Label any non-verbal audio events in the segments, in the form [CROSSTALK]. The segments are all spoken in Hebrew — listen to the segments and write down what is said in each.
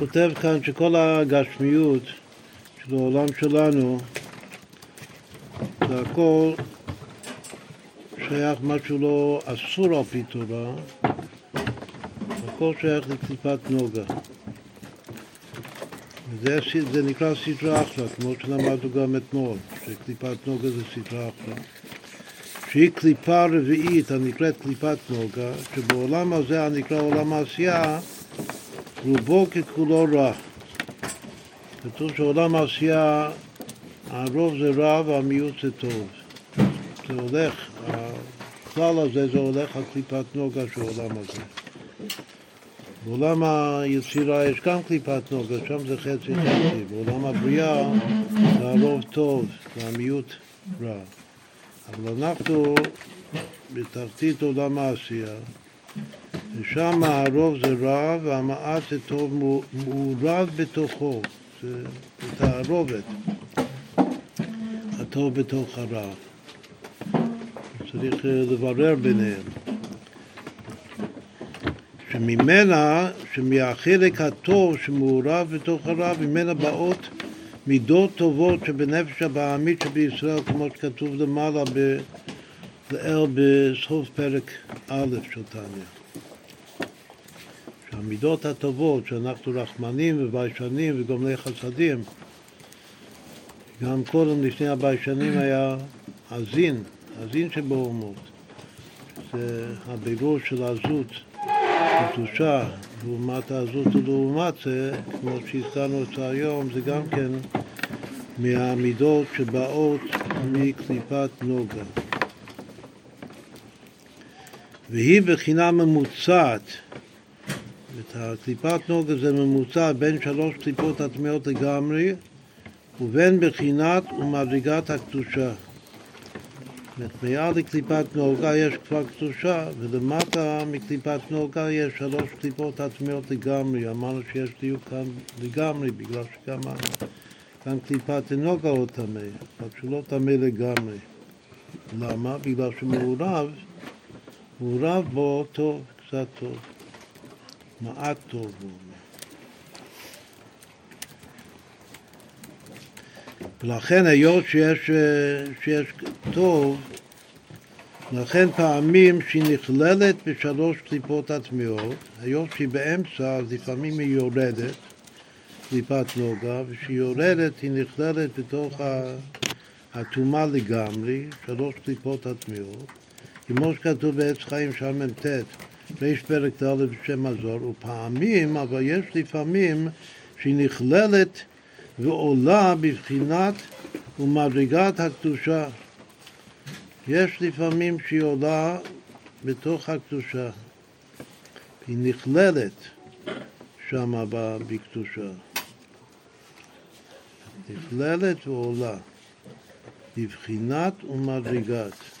כותב כאן שכל הגשמיות של העולם שלנו זה הכל שייך משהו לא אסור על פי תורה, הכל שייך לקליפת נוגה. וזה זה נקרא סדרה אחלה, כמו שלמדנו גם אתמול, שקליפת נוגה זה סדרה אחלה. שהיא קליפה רביעית הנקראת קליפת נוגה, שבעולם הזה הנקרא עולם העשייה, רובו ככולו רע. כתוב שעולם העשייה, הרוב זה רע והמיעוט זה טוב. זה הולך, הכלל הזה זה הולך על קליפת נוגה של העולם הזה. בעולם היצירה יש גם קליפת נוגה, שם זה חצי חצי. בעולם הבריאה זה הרוב טוב והמיעוט רע. אבל אנחנו בתחתית עולם העשייה, ושם הרוב זה רע והמעט זה טוב מעורב בתוכו, זה תערובת, הטוב בתוך הרע. צריך לברר ביניהם. שממנה, שמהחלק הטוב שמעורב בתוך הרע, ממנה באות מידות טובות שבנפש הבעמית שבישראל, כמו שכתוב למעלה ב... לאל בסוף פרק א' של תניא. שהמידות הטובות, שאנחנו רחמנים וביישנים וגומלי חסדים, גם קודם לפני הביישנים היה הזין, הזין שבאומות. זה הבירור של הזות, קדושה, לעומת העזות ולעומת זה, כמו שהזכרנו את היום, זה גם כן מהמידות שבאות מקליפת נוגה. והיא בחינה ממוצעת, את הקליפת נוגה זה ממוצע בין שלוש קליפות הטמעות לגמרי ובין בחינת ומדרגת הקדושה. מעל לקליפת נוגה יש כבר קדושה, ולמטה מקליפת נוגה יש שלוש קליפות הטמעות לגמרי. אמרנו שיש דיוק כאן לגמרי, בגלל שגם גם קליפת נוגה הוא טמא, רק שהוא לא טמא לגמרי. למה? בגלל שמעורב, מעורב בו טוב, קצת טוב. מעט טוב הוא אומר. ולכן היות שיש, שיש טוב, לכן פעמים שהיא נכללת בשלוש קליפות הטמעות, היות שהיא באמצע, אז לפעמים היא יורדת, קליפת נוגה, וכשהיא יורדת היא נכללת בתוך הטומאה לגמרי, שלוש קליפות הטמעות, כמו שכתוב בעץ חיים שמ"ט, ויש פרק ד' בשם מזור, ופעמים, אבל יש לפעמים שהיא נכללת ועולה בבחינת ומדרגת הקדושה. יש לפעמים שהיא עולה בתוך הקדושה, היא נכללת שמה בקדושה. נכללת ועולה בבחינת ומדרגת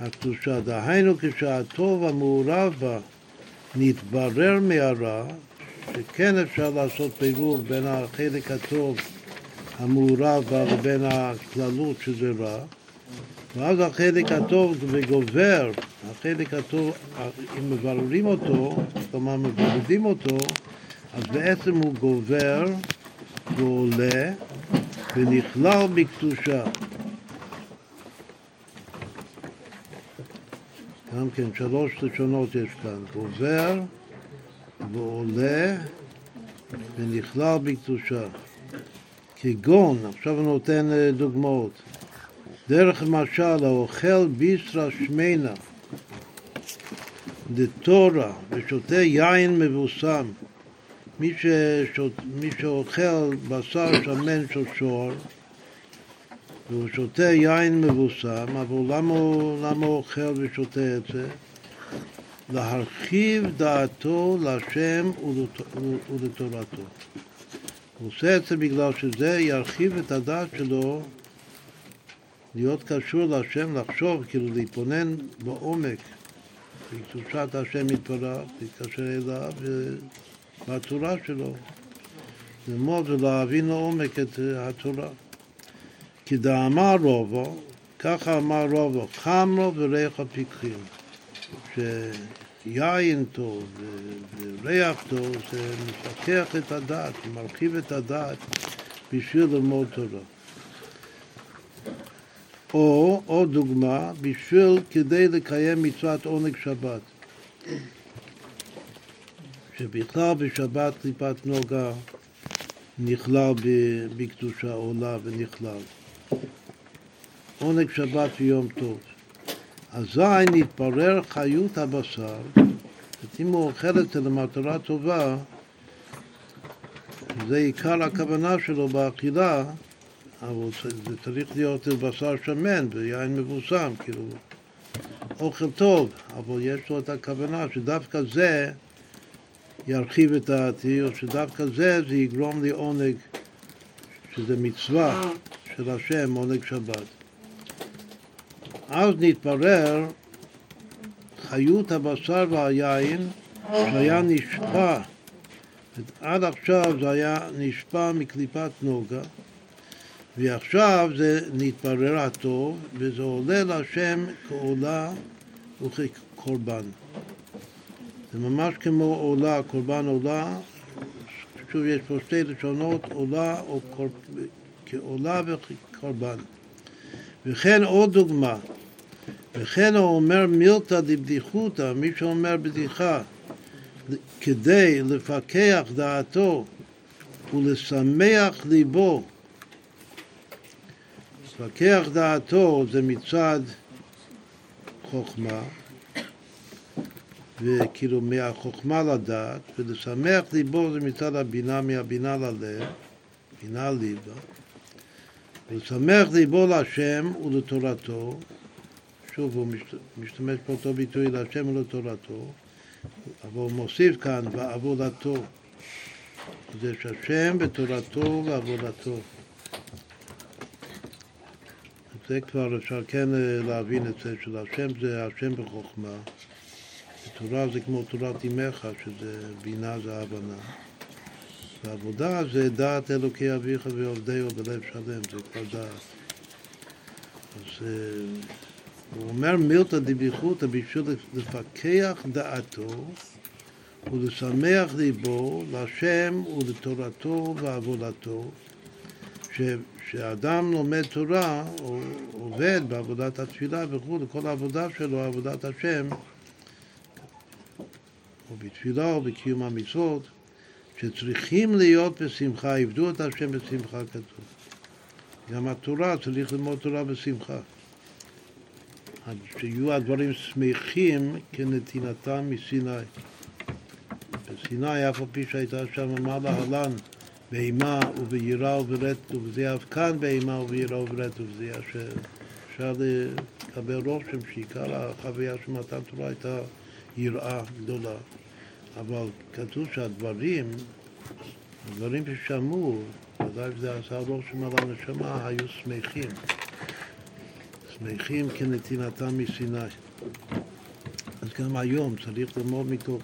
הקדושה. דהיינו כשהטוב המעורב בה נתברר מהרע, שכן אפשר לעשות בירור בין החלק הטוב המעורב בה לבין הכללות שזה רע, ואז החלק הטוב וגובר, החלק הטוב, אם מבררים אותו, כלומר מבודדים אותו, אז בעצם הוא גובר ועולה ונכלל בקדושה. גם כן שלוש לשונות יש כאן, גובר ועולה ונכלל בקדושה. כגון, עכשיו הוא נותן דוגמאות, דרך למשל האוכל ביסרא שמנה דתורה ושותה יין מבוסם מי, ששות, מי שאוכל בשר שמן של שור והוא שותה יין מבוסם, אבל למה, למה הוא אוכל ושותה את זה? להרחיב דעתו להשם ולתורתו. הוא עושה את זה בגלל שזה ירחיב את הדעת שלו להיות קשור להשם, לחשוב, כאילו להתבונן בעומק, בקדושת השם יתברך, להתקשר אליו ובתורה שלו, ללמוד ולהבין לעומק את התורה. כי דאמר רובו, ככה אמר רובו, חם לו וריח הפיקחים. יין טוב וריח טוב, זה מפתח את הדעת, מרחיב את הדעת בשביל ללמוד תורה. או, עוד דוגמה, בשביל כדי לקיים מצוות עונג שבת. שבכלל בשבת קליפת נוגה נכלל בקדושה עולה ונכלל. עונג שבת ויום טוב. אזי נתברר חיות הבשר, אם הוא אוכל את זה למטרה טובה, זה עיקר הכוונה שלו באכילה, אבל זה צריך להיות בשר שמן ויין מבוסם, כאילו אוכל טוב, אבל יש לו את הכוונה שדווקא זה ירחיב את דעתי, או שדווקא זה, זה יגרום לי עונג, שזה מצווה של השם, עונג שבת. אז נתברר חיות הבשר והיין שהיה נשפע, עד עכשיו זה היה נשפע מקליפת נוגה, ועכשיו זה נתברר הטוב, וזה עולה להשם כעולה וכקורבן. זה ממש כמו עולה, קורבן עולה, שוב יש פה שתי לשונות, עולה או קור... כעולה וקורבן. וכן עוד דוגמה, וכן הוא אומר מילתא דבדיחותא, מי שאומר בדיחה, כדי לפקח דעתו ולשמח ליבו. לפקח דעתו זה מצד חוכמה, וכאילו מהחוכמה לדעת, ולשמח ליבו זה מצד הבינה, מהבינה ללב, בינה ליבה, ולשמח ליבו להשם ולתורתו, שוב הוא משתמש באותו ביטוי להשם ולתורתו, אבל הוא מוסיף כאן ועבודתו, זה שהשם ותורתו ועבודתו. זה כבר אפשר כן להבין את זה, שלהשם זה השם בחוכמה. תורה זה כמו תורת אמך, שזה בינה זה הבנה. ועבודה זה דעת אלוקי אביך ועובדיהו בלב שלם, זה כבר דעת. אז אה, הוא אומר מילתא דביחותא בשביל לפקח דעתו ולשמח ליבו להשם ולתורתו ועבודתו. כשאדם לומד תורה, הוא עובד בעבודת התפילה וכו', כל העבודה שלו, עבודת השם, או בתפילה או בקיום המצוות, שצריכים להיות בשמחה, עבדו את השם בשמחה כתוב. גם התורה, צריך ללמוד תורה בשמחה. שיהיו הדברים שמחים כנתינתם מסיני. בסיני, אף על פי שהייתה שם מעלה הלן, באימה וביראה וברט, ובזה אף כאן באימה וביראה וברט, ובזה אפשר לקבל רושם שעיקר החוויה של מתן תורה הייתה יראה גדולה. אבל כתוב שהדברים, הדברים ששמעו, ודאי שזה עשה רושם על הנשמה, היו שמחים. שמחים כנתינתם מסיני. אז גם היום צריך ללמוד מתוך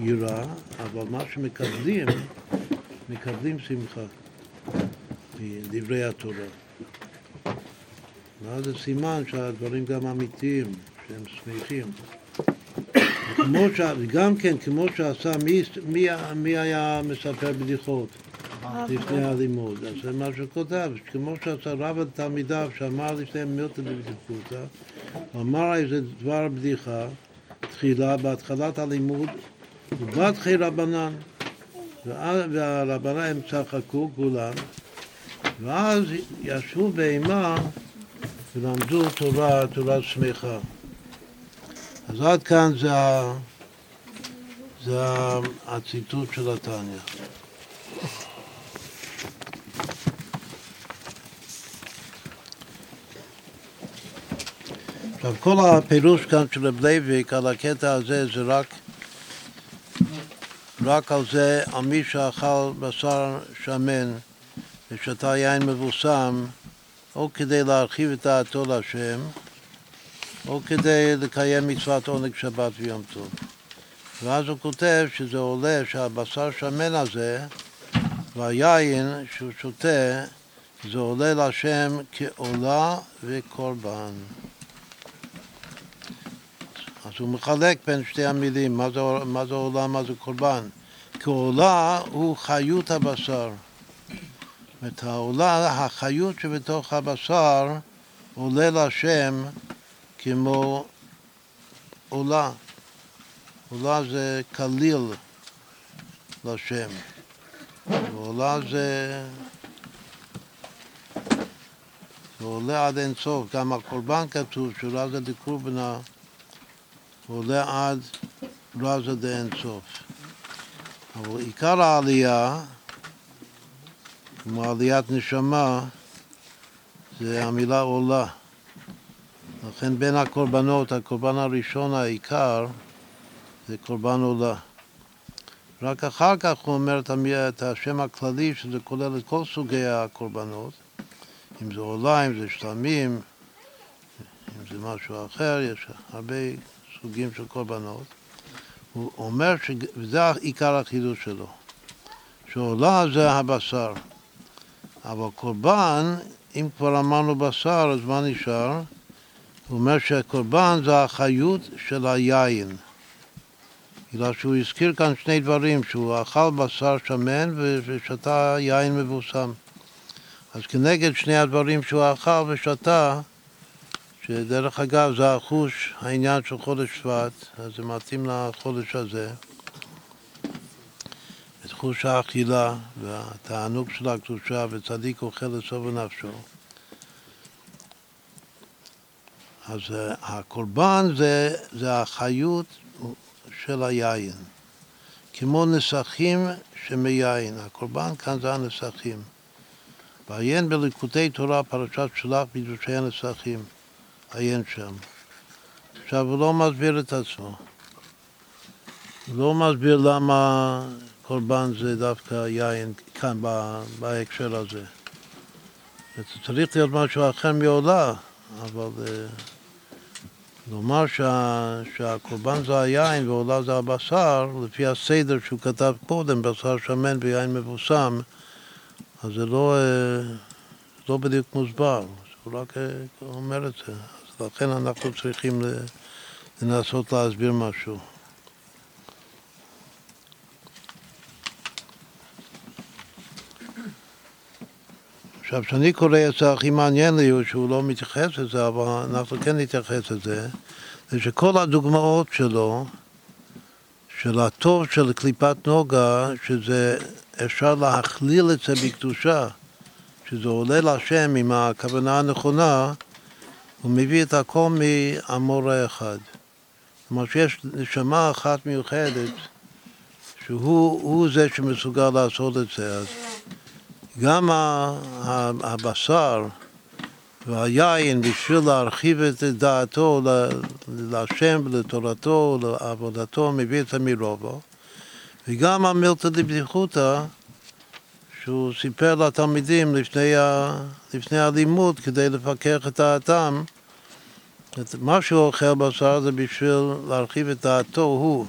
יראה, אבל מה שמקבלים, מקבלים שמחה מדברי התורה. ואז זה סימן שהדברים גם אמיתיים, שהם שמחים. כמו ש... גם כן, כמו שעשה, מי, מי, מי היה מספר בדיחות לפני הלימוד? אז זה מה שכותב, כמו שעשה רב התלמידיו שאמר לפניהם מילתא בבדיחותא, אמר איזה דבר בדיחה, תחילה, בהתחלת הלימוד, ובתחי רבנן, והרבנן הם צחקו כולם, ואז ישבו באימה ולמדו תורה, תורה שמחה. אז עד כאן זה, זה הציטוט של התניא. עכשיו כל הפירוש כאן של רב לייביק על הקטע הזה זה רק, רק על זה, על מי שאכל בשר שמן ושתה יין מבוסם, או כדי להרחיב את דעתו להשם, או כדי לקיים מצוות עונג שבת ויום טוב. ואז הוא כותב שזה עולה שהבשר שמן הזה והיין שהוא שותה זה עולה להשם כעולה וקורבן. אז הוא מחלק בין שתי המילים, מה זה, מה זה עולם, מה זה קורבן. כי עולה הוא חיות הבשר. את העולה, החיות שבתוך הבשר עולה לשם כמו עולה. עולה זה כליל לשם. ועולה זה... זה עולה עד אין סוף. גם הקורבן כתוב שעולה זה דקורבנה, עולה עד רזה דאין סוף. אבל עיקר העלייה, כמו עליית נשמה, זה המילה עולה. לכן בין הקורבנות, הקורבן הראשון העיקר זה קורבן עולה. רק אחר כך הוא אומר את השם הכללי, שזה כולל את כל סוגי הקורבנות, אם זה עולה, אם זה שלמים, אם זה משהו אחר, יש הרבה סוגים של קורבנות. הוא אומר שזה עיקר החידוש שלו, שעולה זה הבשר, אבל קורבן, אם כבר אמרנו בשר, אז מה נשאר? הוא אומר שהקורבן זה החיות של היין. בגלל שהוא הזכיר כאן שני דברים, שהוא אכל בשר שמן ושתה יין מבוסם. אז כנגד שני הדברים שהוא אכל ושתה, שדרך אגב זה החוש, העניין של חודש שבט, אז זה מתאים לחודש הזה. את חוש האכילה והתענוג של הקדושה וצדיק אוכל לסוף נפשו. אז אה, הקורבן זה, זה החיות של היין, כמו נסכים שמיין. הקורבן כאן זה הנסכים. ועיין בליקוטי תורה, פרשת שלח בקדושי הנסכים. עיין שם. עכשיו, הוא לא מסביר את עצמו. הוא לא מסביר למה קורבן זה דווקא יין כאן בהקשר הזה. זה צריך להיות משהו אחר מעולה, אבל אה, לומר שה, שהקורבן זה היין ועולה זה הבשר, לפי הסדר שהוא כתב קודם, בשר שמן ויין מבוסם, אז זה לא, אה, לא בדיוק מוסבר, הוא רק אה, אומר את זה. אז לכן אנחנו צריכים לנסות להסביר משהו. עכשיו, כשאני קורא את זה, הכי מעניין לי הוא שהוא לא מתייחס לזה, אבל אנחנו כן נתייחס לזה, זה שכל הדוגמאות שלו, של הטוב של קליפת נוגה, שזה אפשר להכליל את זה בקדושה, שזה עולה להשם עם הכוונה הנכונה, הוא מביא את הכל מאמורה אחד. כלומר שיש נשמה אחת מיוחדת, שהוא זה שמסוגל לעשות את זה. אז גם הבשר והיין בשביל להרחיב את דעתו להשם ולתורתו, לעבודתו, מביא את המרובו. וגם המילתא דבדיחותא, שהוא סיפר לתלמידים לפני, ה, לפני הלימוד כדי לפקח את דעתם, מה שהוא אוכל בשר זה בשביל להרחיב את דעתו הוא,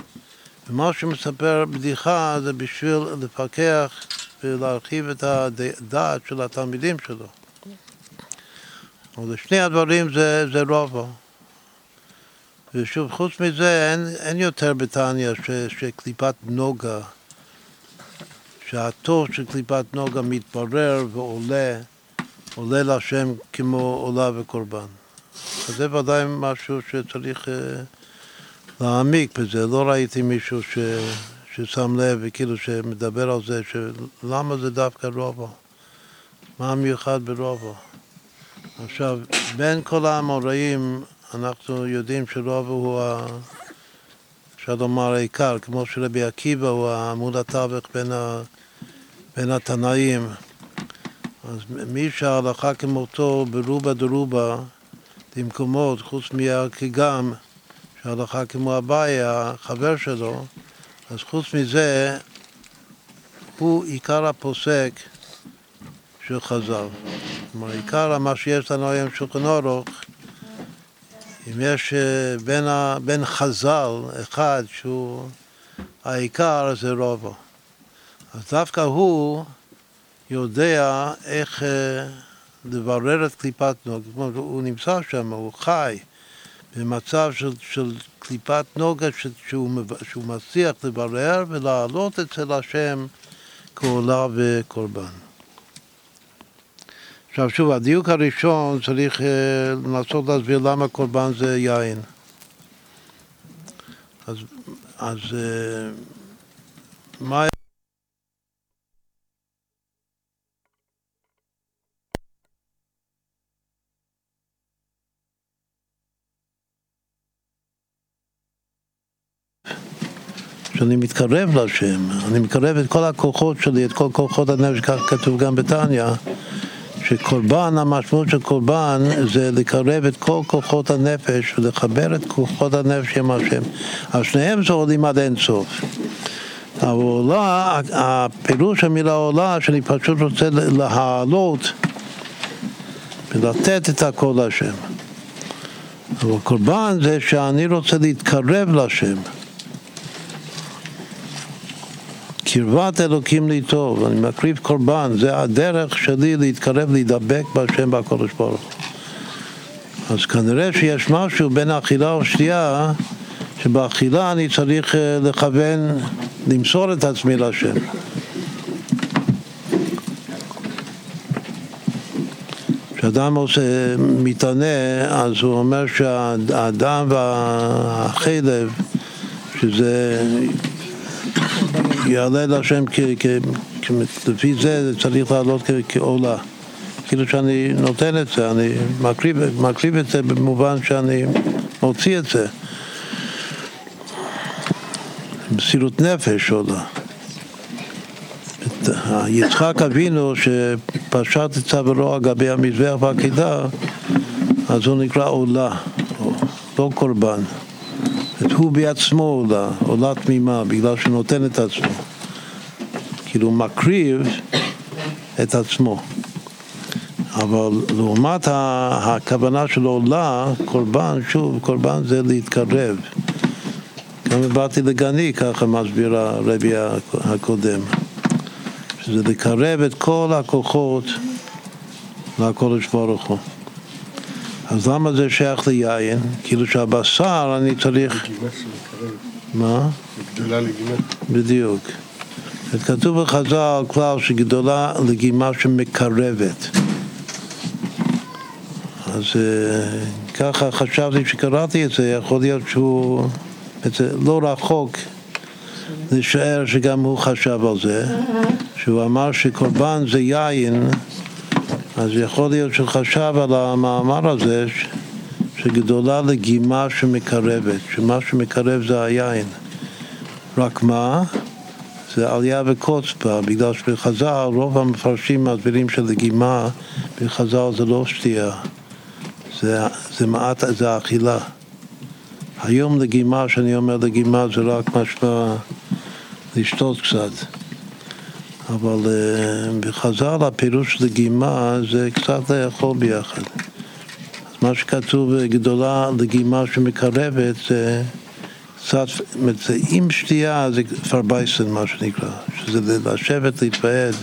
ומה שמספר בדיחה זה בשביל לפקח ולהרחיב את הדעת של התלמידים שלו. אבל שני הדברים זה, זה רובו. ושוב, חוץ מזה, אין, אין יותר בתניא שקליפת נוגה, שהטוב של קליפת נוגה מתברר ועולה, עולה להשם כמו עולה וקורבן. אז זה ודאי משהו שצריך uh, להעמיק בזה. לא ראיתי מישהו ש... ששם לב וכאילו שמדבר על זה, שלמה זה דווקא רובו? מה המיוחד ברובו? עכשיו, בין כל האמוראים אנחנו יודעים שרובו הוא. אפשר לומר, העיקר, כמו שרבי עקיבא הוא עמוד התווך בין, ה... בין התנאים. אז מי שההלכה כמותו ברובה דרובה במקומות, חוץ מהקיגם, שההלכה כמו אביי, החבר שלו, אז חוץ מזה, הוא עיקר הפוסק של חז"ל. כלומר, עיקר מה שיש לנו היום שולחן אורוך, אם יש אה, בין, ה, בין חז"ל אחד שהוא העיקר, זה רובו. אז דווקא הוא יודע איך אה, לברר את קליפת נוג. הוא נמצא שם, הוא חי במצב של, של קליפת נוגה שהוא, שהוא מצליח לברר ולהעלות אצל השם כעולה וקורבן. עכשיו שוב, הדיוק הראשון צריך לנסות להסביר למה קורבן זה יין. אז, אז מה שאני מתקרב להשם, אני מקרב את כל הכוחות שלי, את כל כוחות הנפש, כך כתוב גם בתניא, שקורבן, המשמעות של קורבן זה לקרב את כל כוחות הנפש ולחבר את כוחות הנפש עם השם. אז שניהם עולים עד אינסוף. העולה, הפירוש המילה עולה, שאני פשוט רוצה להעלות ולתת את הכל להשם. אבל קורבן זה שאני רוצה להתקרב להשם. קרבת אלוקים לי טוב, אני מקריב קורבן, זה הדרך שלי להתקרב, להידבק בהשם בקודש ברוך אז כנראה שיש משהו בין האכילה ושתייה, שבאכילה אני צריך אה, לכוון, למסור את עצמי להשם. כשאדם עושה, מתענה, אז הוא אומר שהאדם והחלב, שזה יעלה להשם, לפי זה צריך לעלות כעולה. כאילו שאני נותן את זה, אני מקריב, מקריב את זה במובן שאני מוציא את זה. מסירות נפש עולה. יצחק אבינו שפשט את צווארו על גבי המזבח והעקידה, אז הוא נקרא עולה, לא קורבן. הוא בעצמו עולה, עולה תמימה, בגלל שהוא נותן את עצמו. כאילו הוא מקריב את עצמו. אבל לעומת הכוונה של עולה, קורבן, שוב, קורבן זה להתקרב. גם באתי לגני, ככה מסביר הרבי הקודם. שזה לקרב את כל הכוחות לקודש ברוך הוא. אז למה זה שייך ליין? כאילו שהבשר אני צריך... מה? גדולה לגימה. בדיוק. כתוב בחז"ל כלל שגדולה לגימה שמקרבת. אז אה, ככה חשבתי שקראתי את זה, יכול להיות שהוא לא רחוק לשער שגם הוא חשב על זה, שהוא אמר שקורבן זה יין אז יכול להיות שהוא חשב על המאמר הזה שגדולה לגימה שמקרבת, שמה שמקרב זה היין. רק מה? זה עלייה וקוץ בה, בגלל שבחז"ל רוב המפרשים מסבירים שלגימה בחז"ל זה לא שתייה, זה, זה מעט, זה אכילה. היום לגימה, שאני אומר לגימה, זה רק משמע לשתות קצת. אבל uh, בחז"ל הפירוש לגימה זה קצת לאכול ביחד. מה שכתוב גדולה לגימה שמקרבת זה קצת, זה עם שתייה זה פרבייסן מה שנקרא, שזה לשבת, להתוועד,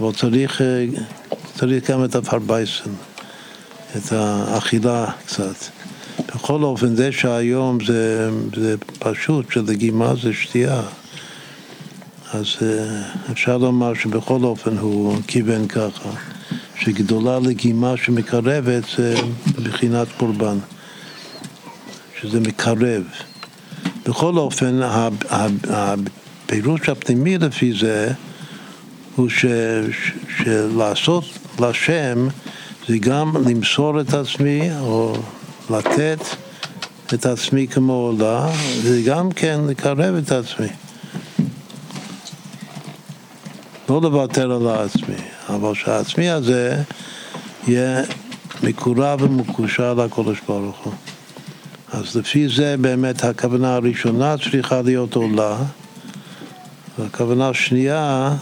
אבל צריך, אה, צריך גם את הפרבייסן, את האכילה קצת. בכל אופן זה שהיום זה, זה פשוט שלגימה זה שתייה. אז אה, אפשר לומר שבכל אופן הוא כיוון ככה, שגדולה לגימה שמקרבת זה בחינת קורבן, שזה מקרב. בכל אופן, הפירוש הפנימי לפי זה הוא ש, ש, שלעשות לשם זה גם למסור את עצמי או לתת את עצמי כמו עולה, זה גם כן לקרב את עצמי. לא לוותר על העצמי, אבל שהעצמי הזה יהיה מקורב ומקושר לקודש ברוך הוא. אז לפי זה באמת הכוונה הראשונה צריכה להיות עולה, והכוונה השנייה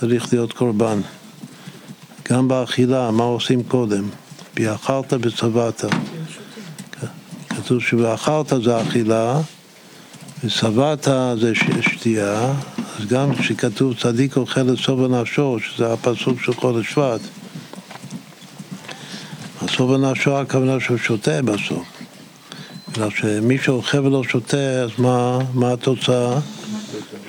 צריך להיות קורבן. גם באכילה, מה עושים קודם? באכלת וצבעת. כתוב שבאכלת זה אכילה, ושבעת זה שתייה, אז גם כשכתוב צדיק אוכל לסוף הנפשו, שזה הפסוק של חודש שבט, הסוף הנפשו הכוונה שהוא שותה בסוף. בגלל שמי שאוכל ולא שותה, אז מה, מה התוצאה?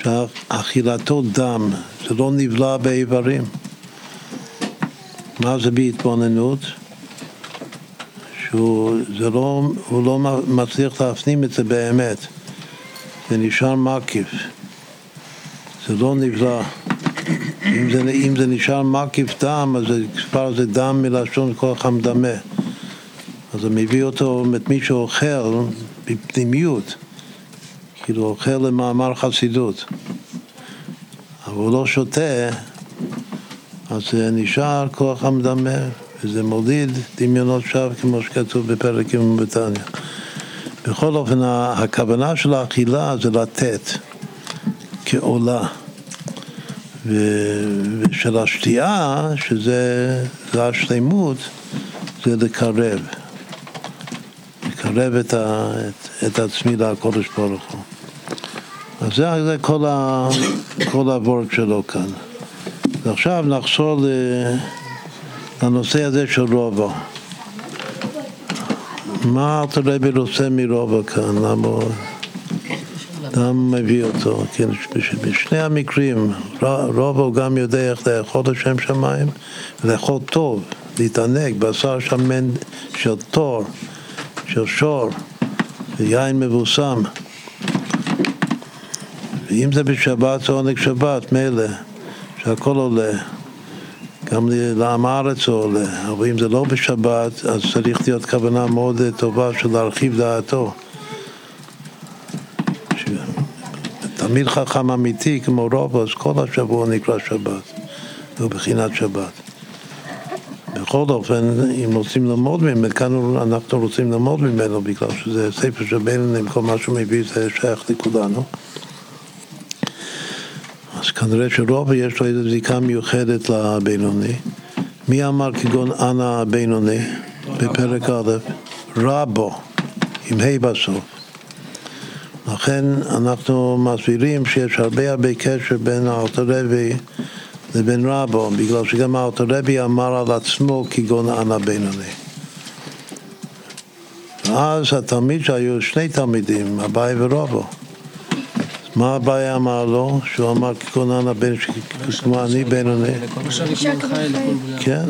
שאכילתו דם, זה לא נבלע באיברים. מה זה בהתבוננות? שהוא לא, לא מצליח להפנים את זה באמת, זה נשאר מקיף, זה לא נבלע. אם זה, אם זה נשאר מקיף דם, אז כבר זה דם מלשון כוח המדמה. אז זה מביא אותו, את מי שאוכל, בפנימיות, כאילו אוכל למאמר חסידות. אבל הוא לא שותה, אז זה נשאר כוח המדמה, וזה מוליד דמיונות שווא, כמו שכתוב בפרק י"ב בתניא. בכל אופן, הכוונה של האכילה זה לתת כעולה. ושל השתייה, שזה השלמות, זה לקרב. לקרב את, ה, את, את עצמי לקודש ברוך הוא. אז זה, זה כל, ה, כל הוורד שלו כאן. ועכשיו נחזור לנושא הזה של רובו. מה אתה רבי רוצה מרובו כאן? למה... למה מביא אותו? כן, בשני המקרים, רובו גם יודע איך לאכול לשם שמיים, לאכול טוב, להתענג, בשר שמן של תור, של שור, ויין מבוסם. ואם זה בשבת זה עונג שבת, מילא, שהכל עולה. גם לעם הארץ הוא עולה, אבל אם זה לא בשבת, אז צריך להיות כוונה מאוד טובה של להרחיב דעתו. תלמיד חכם אמיתי כמו רוב, אז כל השבוע נקרא שבת, הוא בחינת שבת. בכל אופן, אם רוצים ללמוד ממנו, כאן אנחנו רוצים ללמוד ממנו בגלל שזה ספר של בינונים, כל מה שהוא מביא זה שייך לכולנו. אז כנראה שרוב יש לו איזו זיקה מיוחדת לבינוני. מי אמר כגון אנא הבינוני בפרק א'? רבו, עם ה' בסוף. לכן אנחנו מסבירים שיש הרבה הרבה קשר בין האלתרבי לבין רבו, בגלל שגם האלתרבי אמר על עצמו כגון אנא בינוני. ואז התלמיד שהיו שני תלמידים, אביי ורבו. מה אביי אמר לו? שהוא אמר כגון אנא בן, כמו אני בינוני. כן,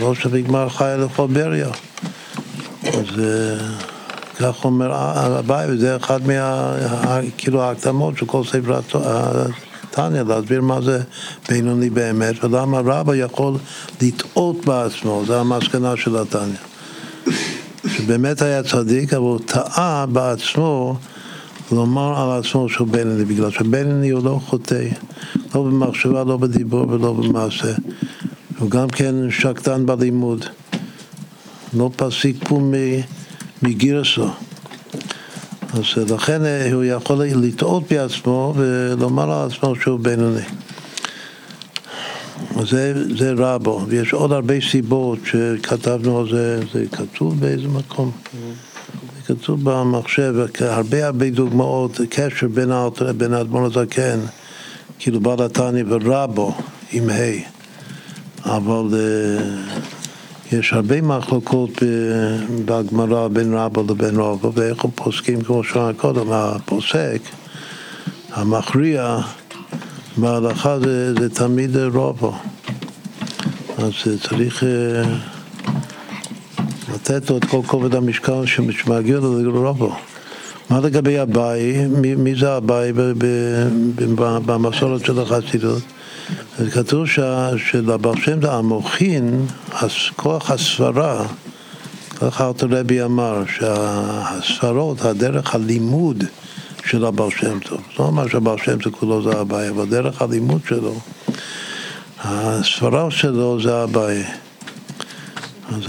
לא שווה גמר חי לכל בריה. אז... כך אומר אביי, וזה אחד מה... כאילו ההקדמות של כל ספר התניא, להסביר מה זה בינוני באמת, ולמה רבא יכול לטעות בעצמו, זו המסקנה של התניא. שבאמת היה צדיק, אבל הוא טעה בעצמו לומר על עצמו שהוא בינוני, בגלל שבינוני הוא לא חוטא, לא במחשבה, לא בדיבור ולא במעשה. הוא גם כן שקטן בלימוד, לא פסיק פומי. מגירסו. אז לכן הוא יכול לטעות בעצמו ולומר על עצמו שהוא בינוני. זה, זה רבו, ויש עוד הרבה סיבות שכתבנו על זה, זה כתוב באיזה מקום. זה כתוב במחשב, הרבה הרבה דוגמאות, קשר בין, האדמון הזקן, כאילו בעל התניא ורבו עם ה', אבל אה, יש הרבה מחלוקות בגמרא בין רבו לבין רבו, ואיך הם פוסקים, כמו שאמרנו קודם, הפוסק, המכריע בהלכה זה, זה תמיד רבו. אז צריך אה, לתת לו את כל כובד המשקל שמגיע לו לרבו. מה לגבי אביי? מי, מי זה אביי במסורת של החסידות? כתוב שלבר שם זה המוחין, כוח הסברה, ככה רבי אמר, שהספרות, הדרך הלימוד של הבר שם טוב, לא אומר שהבר שם טוב כולו זה הבעיה, אבל דרך הלימוד שלו, הסברה שלו זה הבעיה. אז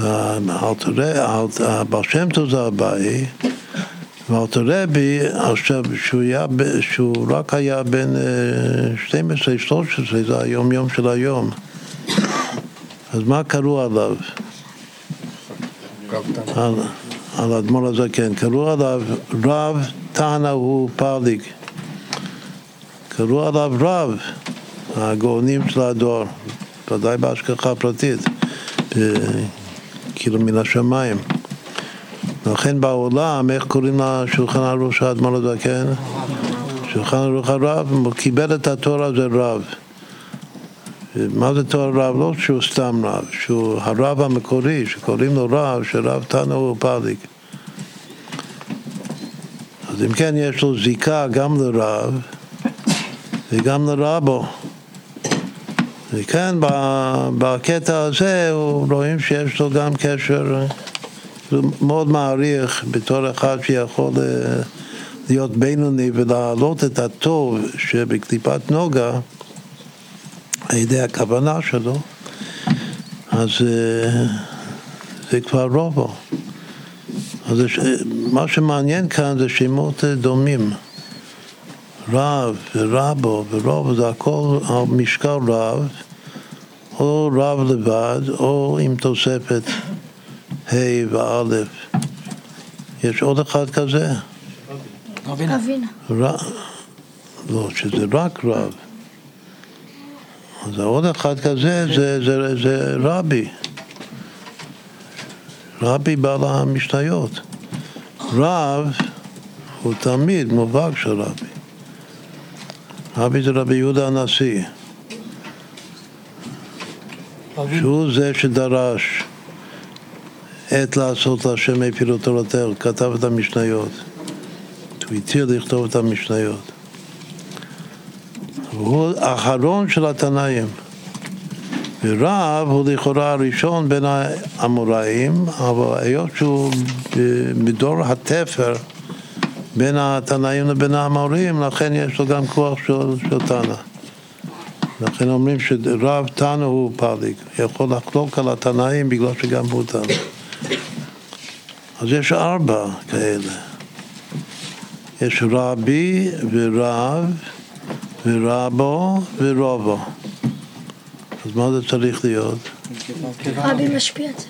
הבר שם טוב זה הבעיה, ואלתר רבי, עכשיו, שהוא, היה, שהוא רק היה בן 12-13, אה, זה היום יום של היום. אז מה קראו עליו? על, על האדמו"ר הזקן. קראו עליו רב תנא הוא פליג. קראו עליו רב, הגאונים של הדור, ודאי בהשגחה פרטית, כאילו מן השמיים. לכן בעולם, איך קוראים לשולחן ערוך של האדמו"ר הזקן? שולחן ערוך הרב, קיבל את התורה זה רב. מה זה תואר רב? לא שהוא סתם רב, שהוא הרב המקורי, שקוראים לו רב, שרב תנו הוא פליג. אז אם כן, יש לו זיקה גם לרב וגם לרבו. וכן, בקטע הזה רואים שיש לו גם קשר, מאוד מעריך בתור אחד שיכול אה, להיות בינוני ולהעלות את הטוב שבקליפת נוגה על ידי הכוונה שלו, אז אה, זה כבר רובו. אז מה שמעניין כאן זה שמות דומים. רב ורבו ורובו זה הכל על משקל רב, או רב לבד, או עם תוספת ה' וא'. יש עוד אחד כזה? אבינה. לא, שזה רק רב. אז עוד אחד כזה זה, זה, זה רבי. רבי בעל המשניות. רב הוא תמיד מובהק של רבי. רבי זה רבי יהודה הנשיא. שהוא זה שדרש עת לעשות להשם מפילו תורתך, כתב את המשניות. הוא הציע לכתוב את המשניות. הוא האחרון של התנאים. ורב הוא לכאורה הראשון בין האמוראים, אבל היות שהוא מדור התפר בין התנאים לבין האמוראים, לכן יש לו גם כוח של, של תנא. לכן אומרים שרב תנא הוא פליג, יכול לחלוק על התנאים בגלל שגם הוא תנא. אז יש ארבע כאלה. יש רבי ורב ורבו ורובו. אז מה זה צריך להיות? רבי משפיע צריך.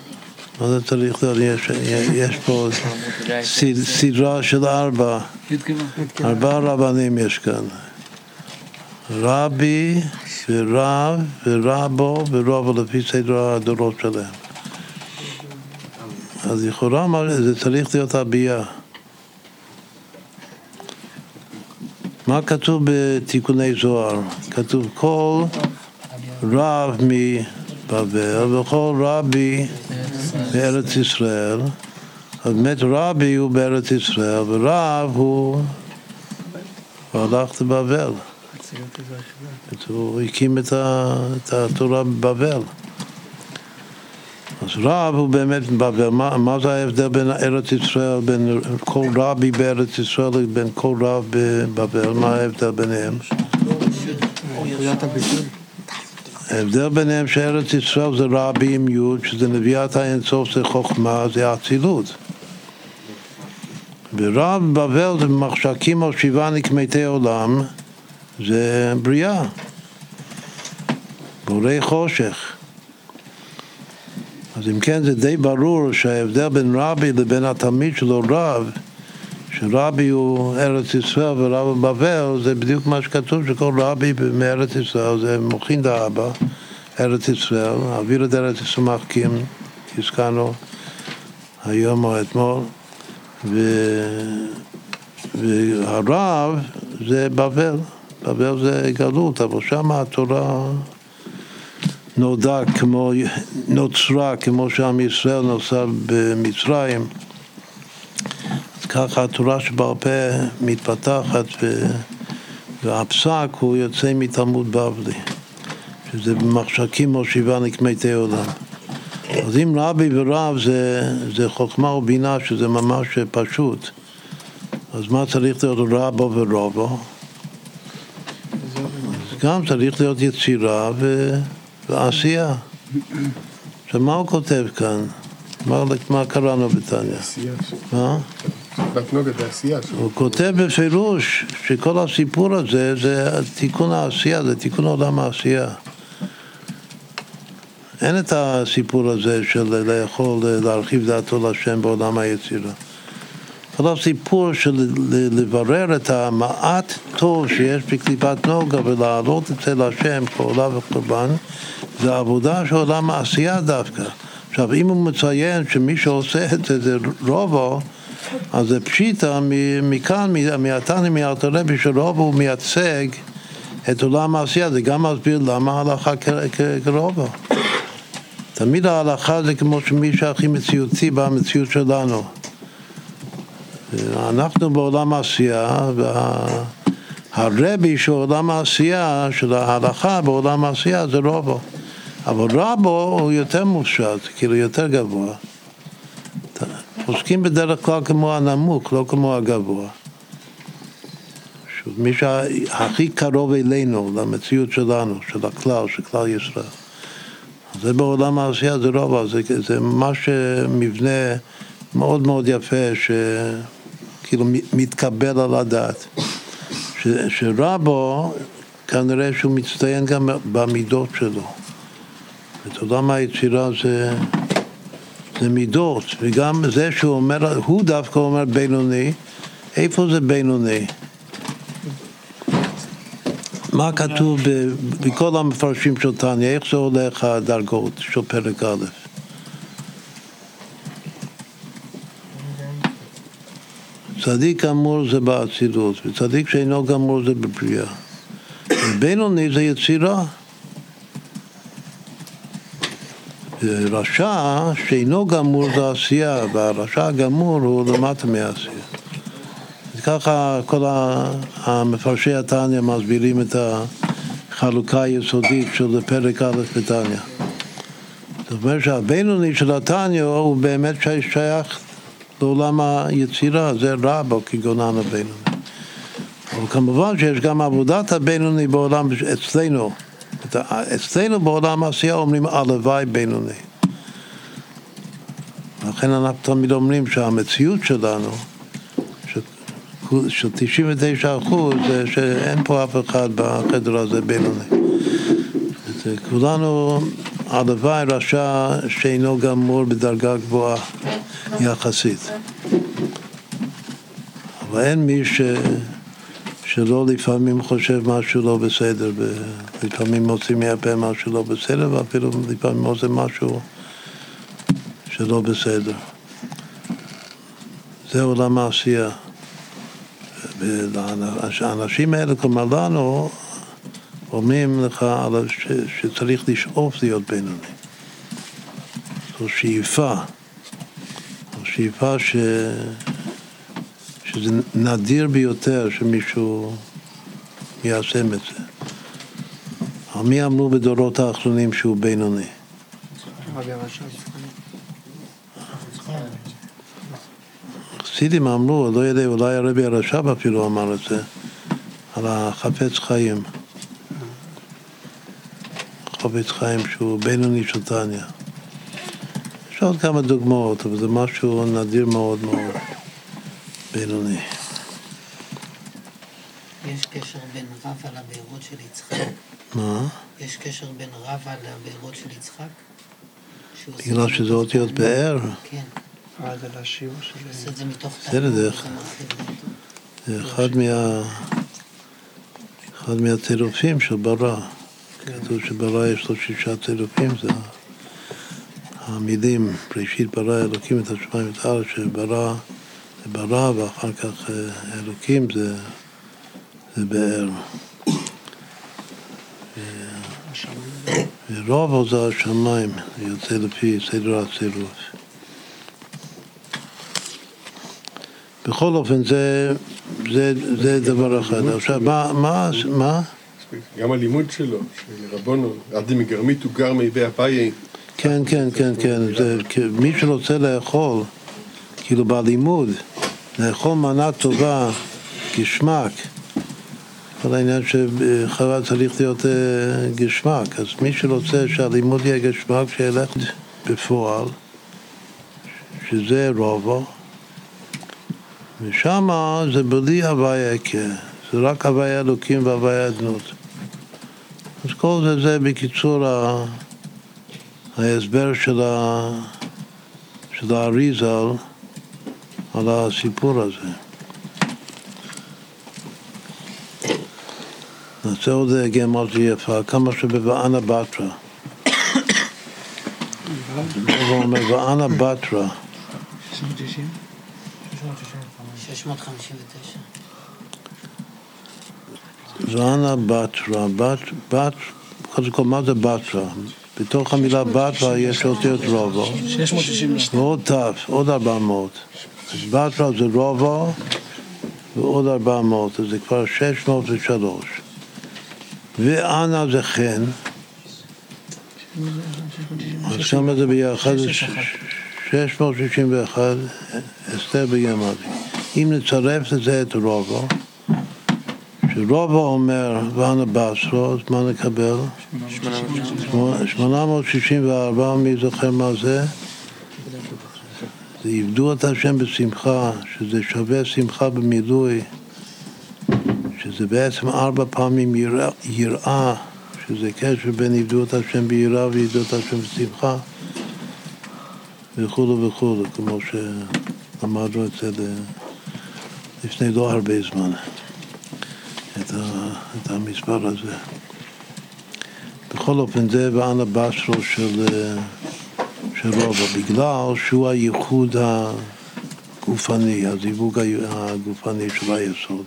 מה זה צריך להיות? יש, יש פה סדרה של ארבע, ארבעה רבנים יש כאן. רבי ורב ורבו ורובו לפי סדר הדורות שלהם. אז לכאורה זה צריך להיות הביאה. מה כתוב בתיקוני זוהר? כתוב כל רב מבבל וכל רבי בארץ ישראל. אז באמת רבי הוא בארץ ישראל ורב הוא הלך לבבל. הוא הקים את התורה בבבל. אז רב הוא באמת מה, מה זה ההבדל בין ארץ ישראל, בין כל רבי בארץ ישראל לבין כל רב בבבל, מה ההבדל ביניהם? ההבדל ביניהם שארץ ישראל זה רבי עם י', שזה נביאת האינסוף זה חוכמה, זה אצילות. ורב בבל זה מחשקים על שבעה נקמתי עולם, זה בריאה, בורי חושך. אז אם כן זה די ברור שההבדל בין רבי לבין התלמיד שלו רב, שרבי הוא ארץ ישראל ורב בבל, זה בדיוק מה שכתוב שכל רבי מארץ ישראל זה מוכין דאבא, ארץ ישראל, אוויר את ארץ ישראל מחכים, הזכרנו היום או אתמול, ו... והרב זה בבל, בבל זה גלות, אבל שם התורה נולדה כמו, נוצרה כמו שעם ישראל נוצר במצרים. אז ככה התורה שבעל פה מתפתחת ו... והפסק הוא יוצא מתלמוד בבלי, שזה במחשכים או שבעה נקמתי עולם. אז אם רבי ורב זה, זה חוכמה ובינה, שזה ממש פשוט, אז מה צריך להיות רבו ורובו? גם צריך להיות יצירה ו... ועשייה. עכשיו, מה הוא כותב כאן? מה, מה קראנו בתניא? מה? הוא כותב בפירוש שכל הסיפור הזה זה תיקון העשייה, זה תיקון עולם העשייה. אין את הסיפור הזה של לאכול, להרחיב דעתו להשם בעולם היצירה. כל הסיפור של לברר את המעט טוב שיש בקליפת נוגה ולהעלות את זה להשם כעולה וקורבן, זה עבודה של עולם העשייה דווקא. עכשיו, אם הוא מציין שמי שעושה את זה זה רובו, אז זה פשיטה מכאן, מהתניא מארתרבי, שרובו הוא מייצג את עולם העשייה, זה גם מסביר למה ההלכה כרובו. תמיד ההלכה זה כמו שמי שהכי מציאותי במציאות שלנו. אנחנו בעולם העשייה, והרבי של עולם העשייה, של ההלכה בעולם העשייה זה רובו. אבל רבו הוא יותר מופשט, כאילו יותר גבוה. פוסקים בדרך כלל כמו הנמוך, לא כמו הגבוה. שוב, מי שהכי קרוב אלינו, למציאות שלנו, של הכלל, של כלל ישראל. זה בעולם העשייה, זה רוב, זה, זה ממש מבנה מאוד מאוד יפה, שכאילו מתקבל על הדעת. ש, שרבו, כנראה שהוא מצטיין גם במידות שלו. את עולם היצירה זה, זה מידות, וגם זה שהוא אומר, הוא דווקא אומר בינוני, איפה זה בינוני? מה כתוב בכל המפרשים של טניה, איך זה הולך הדרגות של פרק א'? צדיק גמור זה באצילות, וצדיק שאינו גמור זה בבריאה. בינוני זה יצירה. רשע שאינו גמור זה עשייה, והרשע הגמור הוא למטה מעשייה. ככה כל המפרשי התניא מסבירים את החלוקה היסודית של פרק א' בתניא. זאת אומרת שהבינוני של התניא הוא באמת שייך לעולם היצירה, זה רבו כגונן הבינוני. אבל כמובן שיש גם עבודת הבינוני בעולם אצלנו. אצלנו בעולם העשייה אומרים הלוואי בינוני. לכן אנחנו תמיד אומרים שהמציאות שלנו של 99 אחוז זה שאין פה אף אחד בחדר הזה בינוני. כולנו הלוואי רשע שאינו גמור בדרגה גבוהה יחסית. אבל אין מי ש... שלא לפעמים חושב משהו לא בסדר, ולפעמים מוציא מהפה משהו לא בסדר, ואפילו לפעמים עושה משהו שלא בסדר. זה עולם העשייה. האנשים האלה, כלומר לנו, אומרים לך ש, שצריך לשאוף להיות בינוני. זו שאיפה, שאיפה ש, שזה נדיר ביותר שמישהו יישם את זה. אבל מי אמרו בדורות האחרונים שהוא בינוני? החסידים אמרו, לא יודע, אולי הרבי הרש"ב אפילו אמר את זה, על החפץ חיים. חפץ חיים שהוא בינוני של טניה. יש עוד כמה דוגמאות, אבל זה משהו נדיר מאוד מאוד, בינוני. יש קשר בין רבא לבארות של יצחק? מה? יש קשר בין רבא לבארות של יצחק? בגלל שזה אותיות באר? כן. אה, זה לשיעור של... עושה את זה מתוך בסדר, זה אחד מה... אחד מהצירופים של ברא. כתוב שברא יש לו שישה צירופים, זה המילים, ראשית ברא אלוקים את השמיים ואת הארץ, שברא זה ברא ואחר כך אה, אלוקים זה, זה באר. ורובו זה השמיים, יוצא לפי סדר הצירוף. בכל אופן, זה, זה, זה דבר אחד. עכשיו, מה, מה, מה? גם הלימוד שלו, של רבונו, עדי מגרמית הוא גר מיבי אביי. כן, כן, כן, כן. מי שרוצה לאכול, כאילו בלימוד, לאכול מנה טובה, גשמק, כל העניין שחווה צריך להיות אה, גשמק. אז מי שרוצה שהלימוד יהיה גשמק, שילך בפועל, שזה רובו. ושם זה בלי הוויה כן, זה רק הוויה אלוקים והוויה אדנות. אז כל זה זה בקיצור ההסבר של, ה... של האריזל על הסיפור הזה. נעשה עוד גמרתי יפה, כמה שבבענה בתרא. הוא אומר, ואנה בתרא, 690? 659. ואנה בתרא, בת, בת, קודם כל, מה זה בתרא? בתוך המילה בתרא יש אותיות רובו, 662. ועוד ת', עוד 400. אז בתרא זה רובו, ועוד 400, אז זה כבר 603. ואנה זה חן, אז כמה זה ביחד? זה ש- 661, אסתר בגמרי. אם נצרף לזה את רובו, שרובו אומר ואנה בסרו, אז מה נקבל? 864, מי זוכר מה זה? זה עבדו את השם בשמחה, שזה שווה שמחה במילוי, שזה בעצם ארבע פעמים יראה, שזה קשר בין עבדו את השם ביראה ועבדו את השם בשמחה וכולו וכולו, כמו שלמדנו את זה לפני לא הרבה זמן, את, ה, את המספר הזה. בכל אופן זה ואנה בסרו של, אה, של רובו, בגלל שהוא הייחוד הגופני, הזיווג הגופני של היסוד.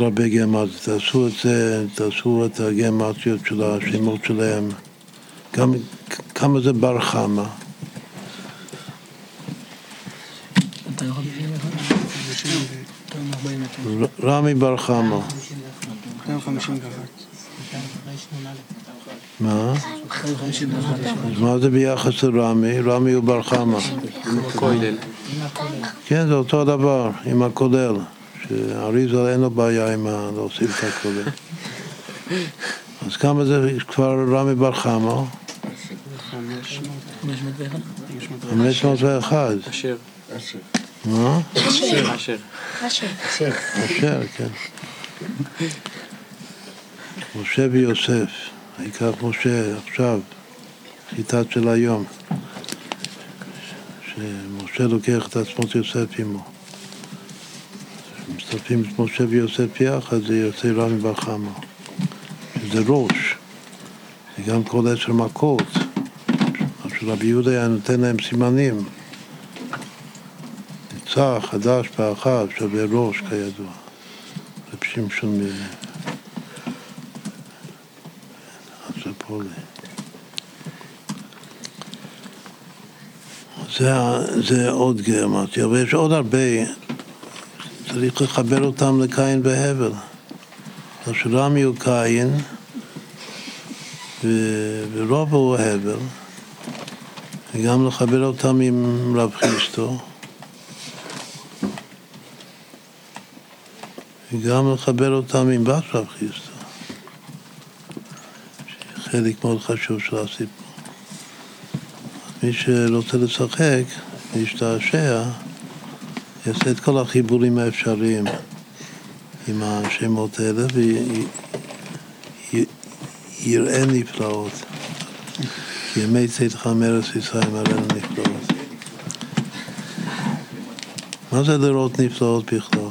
עוד הרבה גמטיות, תעשו את זה, תעשו את הגמטיות של השמות שלהם, גם כמה זה בר חמה, רמי בר חמה, 251. מה? 251. אז מה זה ביחס לרמי? רמי הוא בר חמה. כן, זה אותו דבר, עם הכולל. שאריזל אין לו בעיה עם ה- להוסיף את הכולל. [LAUGHS] אז כמה זה כבר רמי בר חמה? 501. אשר. מה? אשר. אשר, כן. משה ויוסף, העיקר משה עכשיו, חיטת של היום, שמשה לוקח את עצמות יוסף עמו. כשמצטרפים את משה ויוסף יחד, זה יוצא רמי בר חמה, שזה ראש, וגם כל עשר מכות. אז רבי יהודה היה נותן להם סימנים. ניצח, חדש, באחד, שווה ראש כידוע. רב שמשון מ... אצפולי. זה, זה עוד גרמטיה, ויש עוד הרבה, צריך לחבר אותם לקין והבל. אז שרמי הוא קין, ו- ורובו הוא הבל, וגם לחבר אותם עם רב חיסטו. וגם לחבר אותם עם בת רב חיסטו, חלק מאוד חשוב של הסיפור. מי שרוצה לשחק, להשתעשע, יעשה את כל החיבורים האפשריים עם השמות האלה ויראה נפלאות. ימי צאתך מארץ ישראל מראינו נפלאות. מה זה לראות נפלאות בכלל?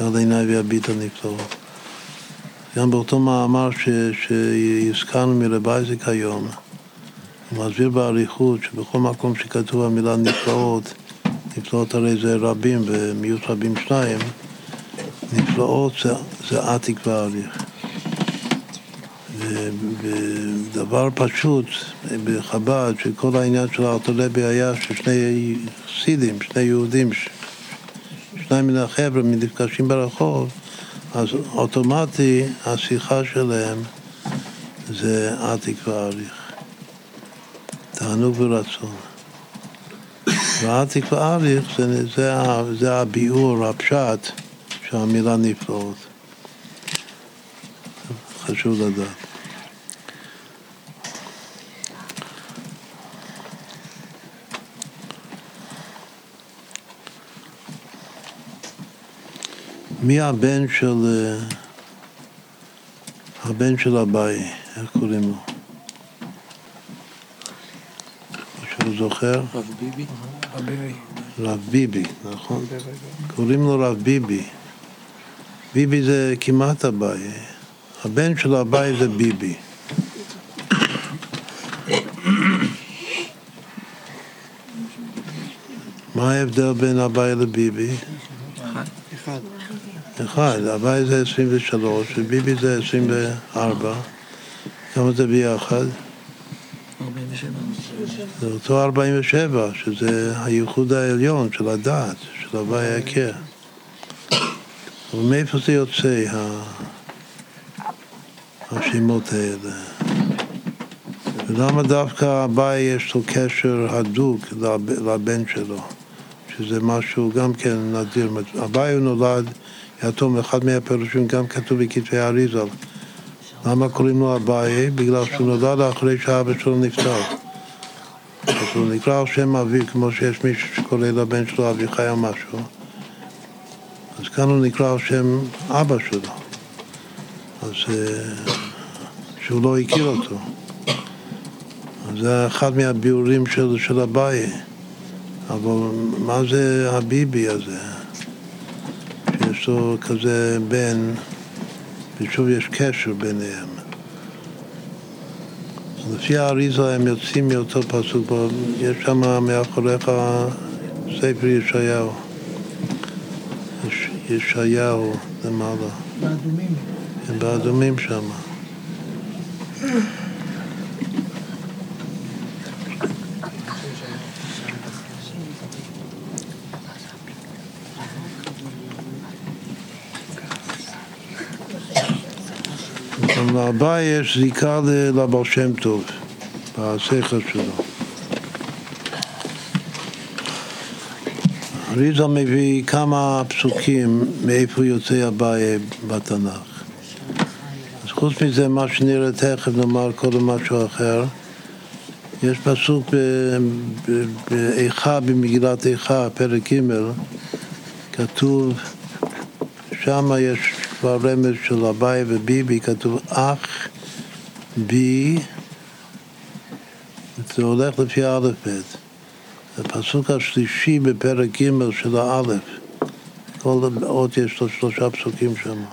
יד עיניי ויביט הנפלאות. גם באותו מאמר שהזכרנו מרב היום, הוא מסביר באריכות שבכל מקום שכתוב המילה נפלאות, נפלאות הרי זה רבים ומיעוט רבים שניים, נפלאות זה, זה עתיק ואריך. ו- ודבר פשוט בחב"ד, שכל העניין של הארתולבי היה ששני חסידים, שני יהודים, ש- שניים מן החבר'ה נפגשים ברחוב, אז אוטומטי השיחה שלהם זה עתיק ואריך. תענוג ורצון. ועתיק ואריך זה, זה, הביאור, הפשט של נפלאות. חשוב לדעת. מי הבן של... אה, הבן של אביי, איך קוראים לו? מישהו זוכר? רב ביבי? רב ביבי, נכון? קוראים לו רב ביבי. ביבי זה כמעט אביי. הבן של אביי זה ביבי. מה ההבדל בין אביי לביבי? אחד. אחד, אביי זה 23 וביבי זה 24. כמה זה ביחד? 47. זה אותו 47, שזה הייחוד העליון של הדת, של הוואי הכר. אבל מאיפה זה יוצא, השמות האלה? ולמה דווקא אביי יש לו קשר הדוק לב- לבן שלו? שזה משהו גם כן נדיר. אביי הוא נולד יתום, אחד מהפירושים גם כתוב בכתבי האריזל. למה קוראים לו אביי? בגלל שהוא נולד אחרי שאבא שלו נפטר. הוא נקרא על שם אביו, כמו שיש מישהו שקורא לבן שלו אביחי או משהו. אז כאן הוא נקרא על שם אבא שלו. אז אה, שהוא לא הכיר אותו. אז זה אחד מהביאורים של, של אביי. אבל מה זה הביבי הזה? שיש לו כזה בן, ושוב יש קשר ביניהם. לפי האריזה הם יוצאים מאותו פסוק, יש שם מאחוריך ספר ישעיהו. יש ישעיהו למעלה. באדומים. הם באדומים שם. גם לאביי יש זיקה ל- לבעל שם טוב, בשכל שלו. אריזה מביא כמה פסוקים מאיפה יוצא אביי בתנ"ך. אז חוץ מזה, מה שנראה תכף נאמר קודם משהו אחר, יש פסוק באיכה, במגילת איכה, פרק ג', כתוב, שם יש כבר רמז של אביי וביבי, כתוב אח בי, זה הולך לפי האלף בית. הפסוק השלישי בפרק ג' של האלף. כל אות יש לו שלושה פסוקים שם.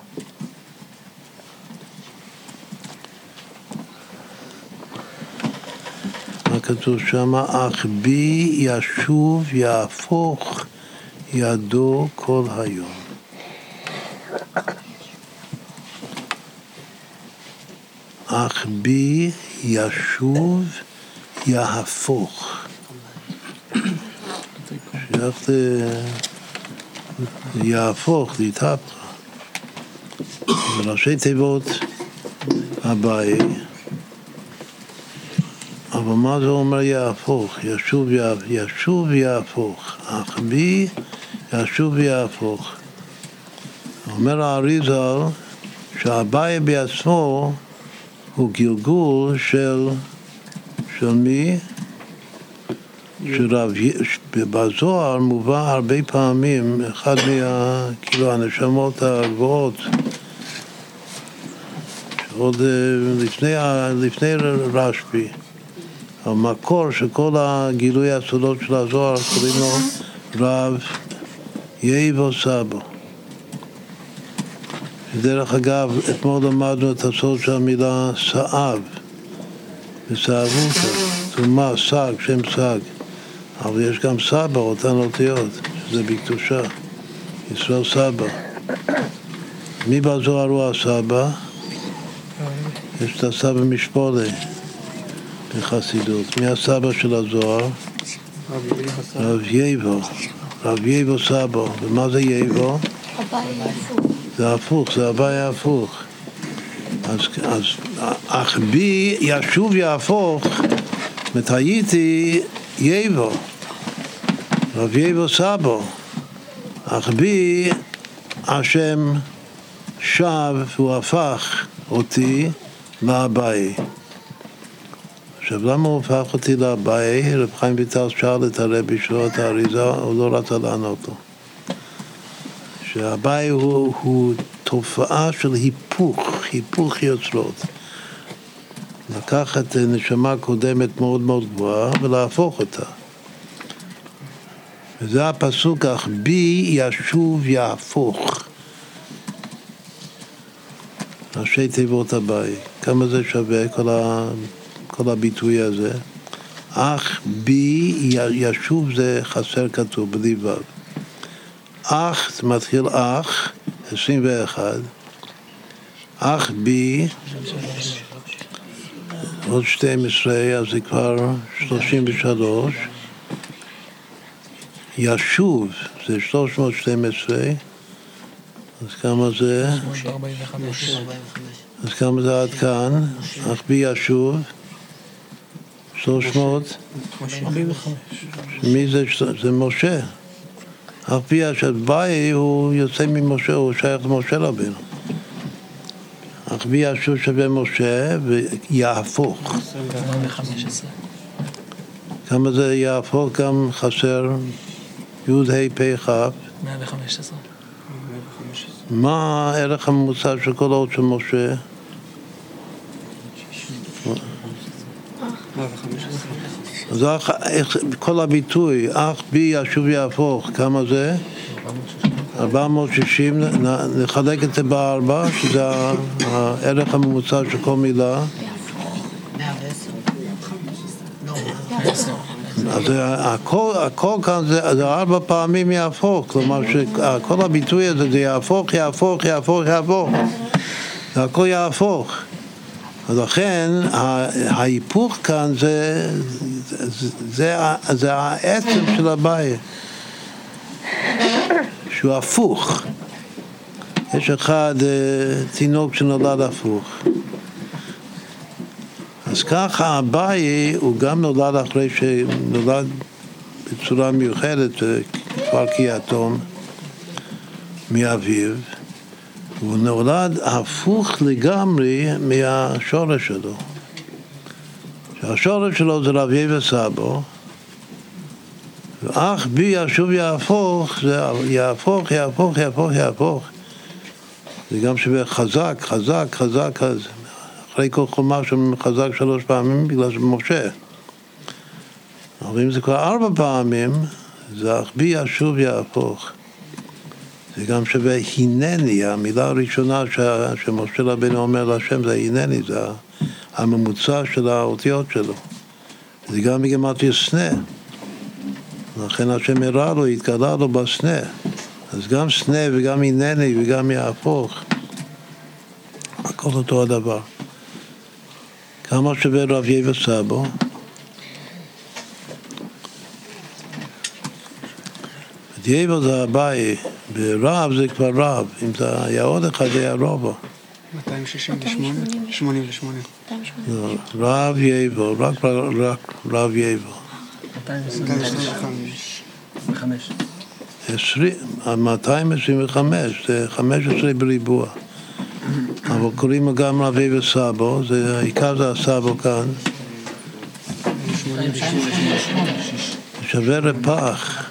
מה כתוב שם? אך בי ישוב יהפוך ידו כל היום. אך בי ישוב יהפוך. שייך ל... יהפוך. זה ראשי תיבות אביי. אבל מה זה אומר יהפוך? ישוב, יה- ישוב יהפוך. אך בי ישוב יהפוך. אומר האריזל שהאביי בעצמו הוא גלגול של, של מי? שרב, בזוהר מובא הרבה פעמים, אחד מה, כאילו, הנשמות הגבוהות, עוד אה, לפני, לפני רשב"י, המקור של כל הגילוי הסודות של הזוהר קוראים לו רב יאיבו סבו. דרך אגב, אתמול למדנו את הסוד של המילה סאב, וסאבותא, תרומה, סג, שם סג. אבל יש גם סבא, אותן אותיות, שזה בקדושה. ישראל סבא. מי בזוהר הוא הסבא? יש את הסבא משפולה בחסידות. מי הסבא של הזוהר? רב יבו. רב יבו סבא. ומה זה יבו? זה הפוך, זה הוואי ההפוך. אז, אז אך בי ישוב יהפוך, זאת הייתי יבו, רב יבו סבו, אך בי השם שב והוא הפך אותי לאביי. עכשיו, למה הוא הפך אותי לאביי? רב חיים ויטל שאל את הרבי שלו את האריזה, הוא לא רצה לענות לו. שהבאי הוא, הוא תופעה של היפוך, היפוך יוצרות. לקחת נשמה קודמת מאוד מאוד גבוהה ולהפוך אותה. וזה הפסוק, אך בי ישוב יהפוך. ראשי תיבות הבית. כמה זה שווה כל, ה, כל הביטוי הזה? אך בי ישוב זה חסר כתוב, בלי ו'. אך, זה מתחיל אך, 21. אך בי, עוד 12, אז זה כבר 33. ישוב זה 312, אז כמה זה? 345. אז כמה זה עד כאן? אך בי ישוב? 300? 45. מי זה? זה משה. אף פי אשר באי הוא יוצא ממשה, הוא שייך למשה רבינו. אך בי אשר שווה משה ויהפוך. כמה זה יהפוך גם חסר י"ה פ"כ. 115. מה הערך הממוצע של כל האות של משה? זה כל הביטוי, אך בי ישוב יהפוך, כמה זה? 460, נחלק את זה בארבע, שזה הערך הממוצע של כל מילה. אז הכל, כאן זה ארבע פעמים יהפוך, כלומר שכל הביטוי הזה זה יהפוך, יהפוך, יהפוך, יהפוך, הכל יהפוך. אז לכן ה- ההיפוך כאן זה, זה, זה, זה, העצם של הבית, שהוא הפוך. יש אחד, אה, תינוק שנולד הפוך. אז ככה אביי הוא גם נולד אחרי שנולד בצורה מיוחדת, אה, כבר כיתום מאביו, והוא נולד הפוך לגמרי מהשורש שלו. שהשורש שלו זה רב יבא סבו, ואך בי ישוב יהפוך, זה יהפוך, יהפוך, יהפוך, יהפוך. זה גם שווה חזק, חזק, חזק, אז אחרי כל חומה שאומרים חזק שלוש פעמים בגלל שמשה. אבל אם זה כבר ארבע פעמים, זה אך בי ישוב יהפוך. זה גם שווה הנני, המילה הראשונה ש- שמשה רבנו אומר להשם זה הנני, זה הממוצע של האותיות שלו. זה גם בגימטריה סנה. לכן השם הראה לו, התגלה לו בסנה. אז גם סנה וגם הנני וגם יהפוך. הכל אותו הדבר. כמה שווה רב יבא סבו? יבא זה אביי, ורב זה כבר רב, אם זה היה עוד אחד זה היה רובו. 268? 88. לא, רב יבא, רק, רב יבא. 225. 20, 225, זה 15 בריבוע. אבל קוראים גם רב יבא סבו, זה, העיקר זה הסבו כאן. שווה רפח.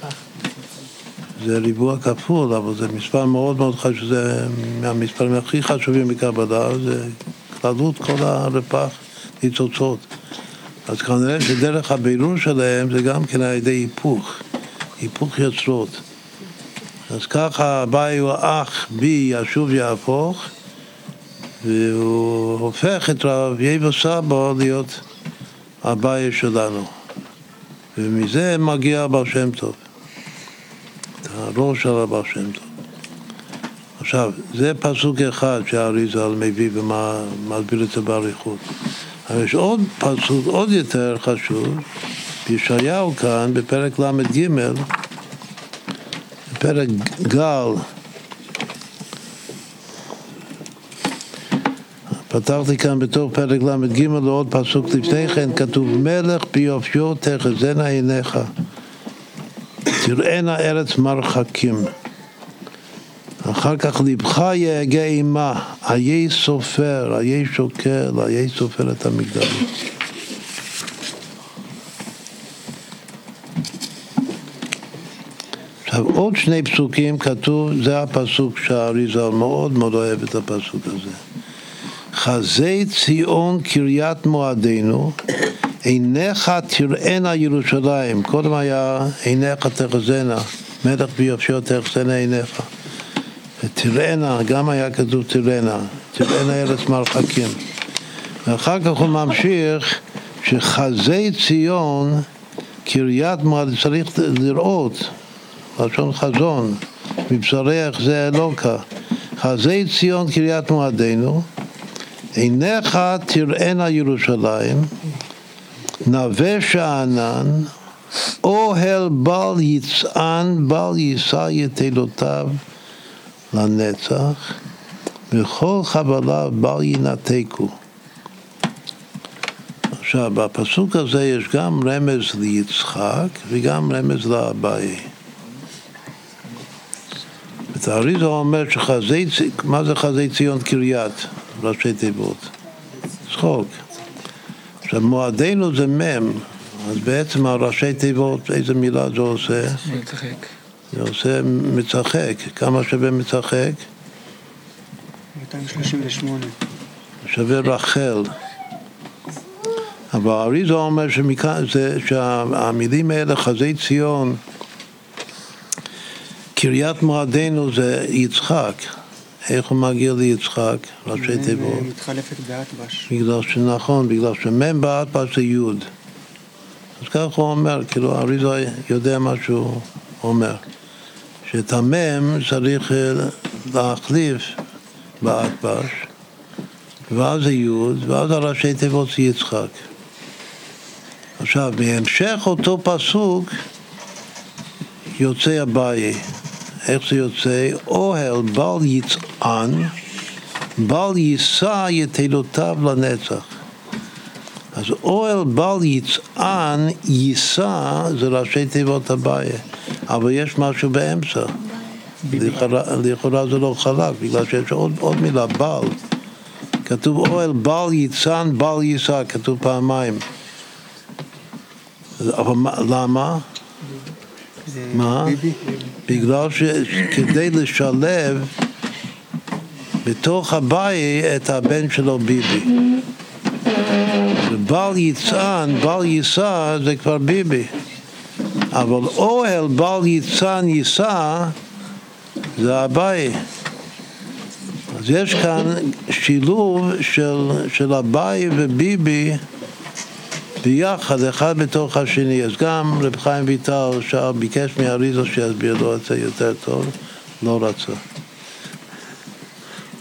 זה ריבוע כפול, אבל זה מספר מאוד מאוד חשוב, זה מהמספרים הכי חשובים בקבלה, זה כללות כל הרפח, ניצוצות. אז כנראה שדרך הבירור שלהם זה גם כן על ידי היפוך, היפוך יוצרות. אז ככה הבאי הוא אח בי ישוב יהפוך, והוא הופך את רב יבו סבא להיות הבאי שלנו. ומזה מגיע הבעל שם טוב. הראש של הבעל שם טוב. עכשיו, זה פסוק אחד שהאריזל מביא ומסביר את זה באריכות. אבל יש עוד פסוק עוד יותר חשוב, בישעיהו כאן, בפרק ל"ג, בפרק גל, פתחתי כאן בתוך פרק ל"ג לעוד פסוק לפני כן, כתוב מלך ביופיו תחזינה עיניך, תראינה ארץ מרחקים. אחר כך לבך יהגה עמה, איה סופר, איה שוקל, איה סופר את המגדלים. עכשיו עוד שני פסוקים כתוב, זה הפסוק שהאריזל מאוד מאוד אוהב את הפסוק הזה. חזי ציון קריית מועדנו, עיניך תראינה ירושלים. קודם היה עיניך תחזינה, מלך ביופשו תחזינה עיניך. ותראינה, גם היה כתוב תראינה, תראינה ארץ מרחקים. ואחר כך הוא ממשיך שחזי ציון קריית מועד, צריך לראות, לשון חזון, מבשרך זה אלוקה. חזי ציון קריית מועדנו, עיניך תראינה ירושלים, נווה שאנן, אוהל בל יצען, בל יישא יתדותיו לנצח, וכל חבליו בל ינתקו. עכשיו, בפסוק הזה יש גם רמז ליצחק וגם רמז לאביי. האריזה אומר שחזי, מה זה חזי ציון קריית? ראשי תיבות. צחוק. עכשיו, מועדנו זה מם, אז בעצם הראשי תיבות, איזה מילה זה עושה? מצחק. זה עושה מצחק. כמה שווה מצחק? 238. שווה רחל. אבל האריזה אומר שמכאן, זה, שהמילים האלה, חזי ציון, קריית מועדנו זה יצחק. איך הוא מגיע ליצחק? ראשי תיבות. מ"ם מתחלפת באטבש. בגלל שנכון, בגלל שמ"ם באטבש זה י'. אז כך הוא אומר, כאילו אריזה יודע מה שהוא אומר. שאת המ"ם צריך אה, להחליף באטבש, ואז זה י', ואז הראשי תיבות זה יצחק. עכשיו, בהמשך אותו פסוק יוצא אביי. איך זה יוצא? אוהל בל יצען, בל יישא יתדותיו לנצח. אז אוהל בל יצען, יישא, זה ראשי תיבות אביי. אבל יש משהו באמצע. לכאורה, זה לא חלק, בגלל שיש עוד, עוד מילה, בל. כתוב אוהל בל יצען, בל יישא, כתוב פעמיים. אבל מה- למה? מה? בגלל שכדי לשלב בתוך הבית את הבן שלו ביבי. ובל יצען, בל יישא זה כבר ביבי. אבל אוהל בל יצען יישא זה אביי. אז יש כאן שילוב של, של אביי וביבי ביחד, אחד בתוך השני. אז גם רב חיים ויטל שאל, ביקש מאריזו שיסביר לו את זה יותר טוב, לא רצה.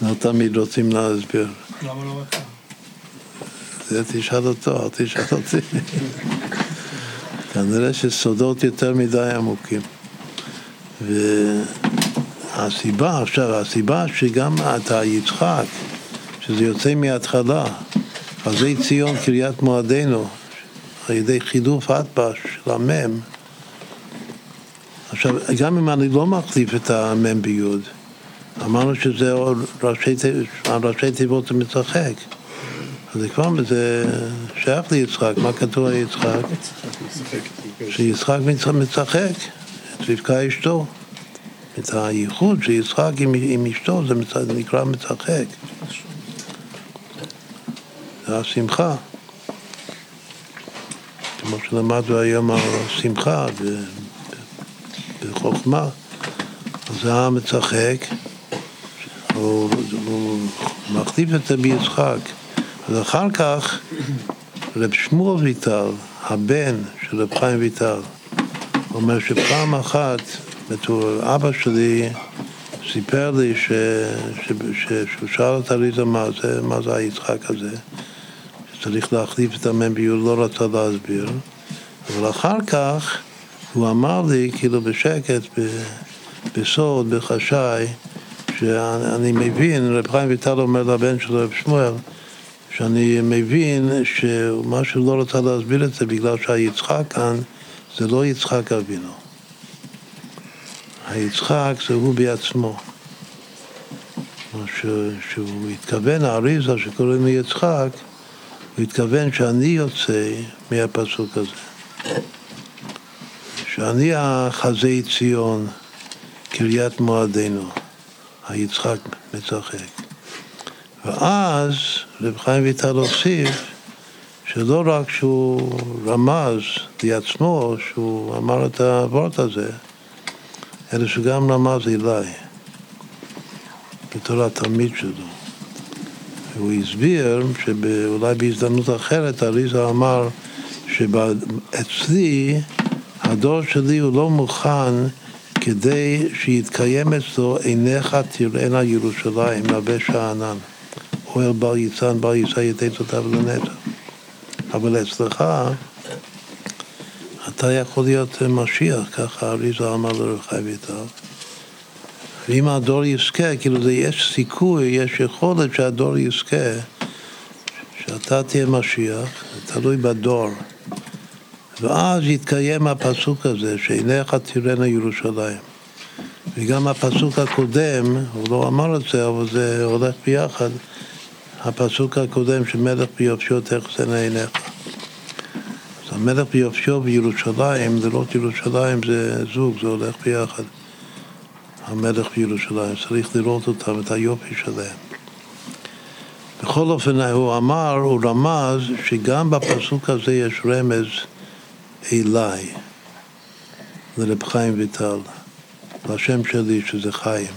לא תמיד רוצים להסביר. למה לא רצה? זה תשאל אותו, אל תשאל אותי. כנראה שסודות יותר מדי עמוקים. והסיבה, עכשיו, הסיבה שגם אתה יצחק, שזה יוצא מההתחלה, חזי ציון קריית מועדנו, על ידי חילוף אטבש של המם, עכשיו, גם אם אני לא מחליף את המם ביוד, אמרנו שזה ראשי, ראשי תיבות זה. אז כבר, זה שייך ליצחק, מה כתוב על יצחק? שיצחק מצחק, את רבקה אשתו. את הייחוד של יצחק עם, עם אשתו זה נקרא מצחק. זה השמחה. כמו שלמדנו היום על שמחה ו- בחוכמה, אז זה המצחק, הוא, הוא מחליף את זה ביצחק. אז אחר כך רב שמואל ויטל, הבן של רב חיים ויטל, אומר שפעם אחת, בתור אבא שלי סיפר לי ש, ש, ש, שהוא שאל את עליזה מה זה, מה זה היצחק הזה, שצריך להחליף את המ"ם לא רצה להסביר, אבל אחר כך הוא אמר לי, כאילו בשקט, בסוד, בחשאי, שאני מבין, רב חיים ויטל אומר לבן שלו, רב שמואל, שאני מבין שמה שהוא לא רצה להסביר את זה בגלל שהיצחק כאן זה לא יצחק אבינו. היצחק זה הוא בעצמו. מה ש- שהוא התכוון, האריזה שקוראים לי יצחק, הוא התכוון שאני יוצא מהפסוק הזה. שאני החזי ציון, קריית מועדנו, היצחק משחק. ואז רב חיים ויטל הוסיף שלא רק שהוא רמז לעצמו, שהוא אמר את הוורט הזה, אלא שגם רמז אליי, בתור התלמיד שלו. הוא הסביר שאולי בהזדמנות אחרת אריזה אמר שאצלי, הדור שלי הוא לא מוכן כדי שיתקיים אצלו עיניך תראינה ירושלים, נווה שאנן. אוהל בל יצן בל יישא ידי תותיו לנצח. אבל אצלך אתה יכול להיות משיח, ככה אריזה אמר לרב חי ויטל. ואם הדור יזכה, כאילו זה יש סיכוי, יש יכולת שהדור יזכה, שאתה תהיה משיח, זה תלוי בדור. ואז יתקיים הפסוק הזה, שעיניך תראינה ירושלים. וגם הפסוק הקודם, הוא לא אמר את זה, אבל זה הולך ביחד, הפסוק הקודם שמלך ביופשו תחסן עיניך. אז המלך ביופשו בירושלים, לראות ירושלים זה זוג, זה הולך ביחד. המלך בירושלים, צריך לראות אותם, את היופי שלהם. בכל אופן, הוא אמר, הוא רמז, שגם בפסוק הזה יש רמז אליי, לרב חיים ויטל, לשם שלי שזה חיים.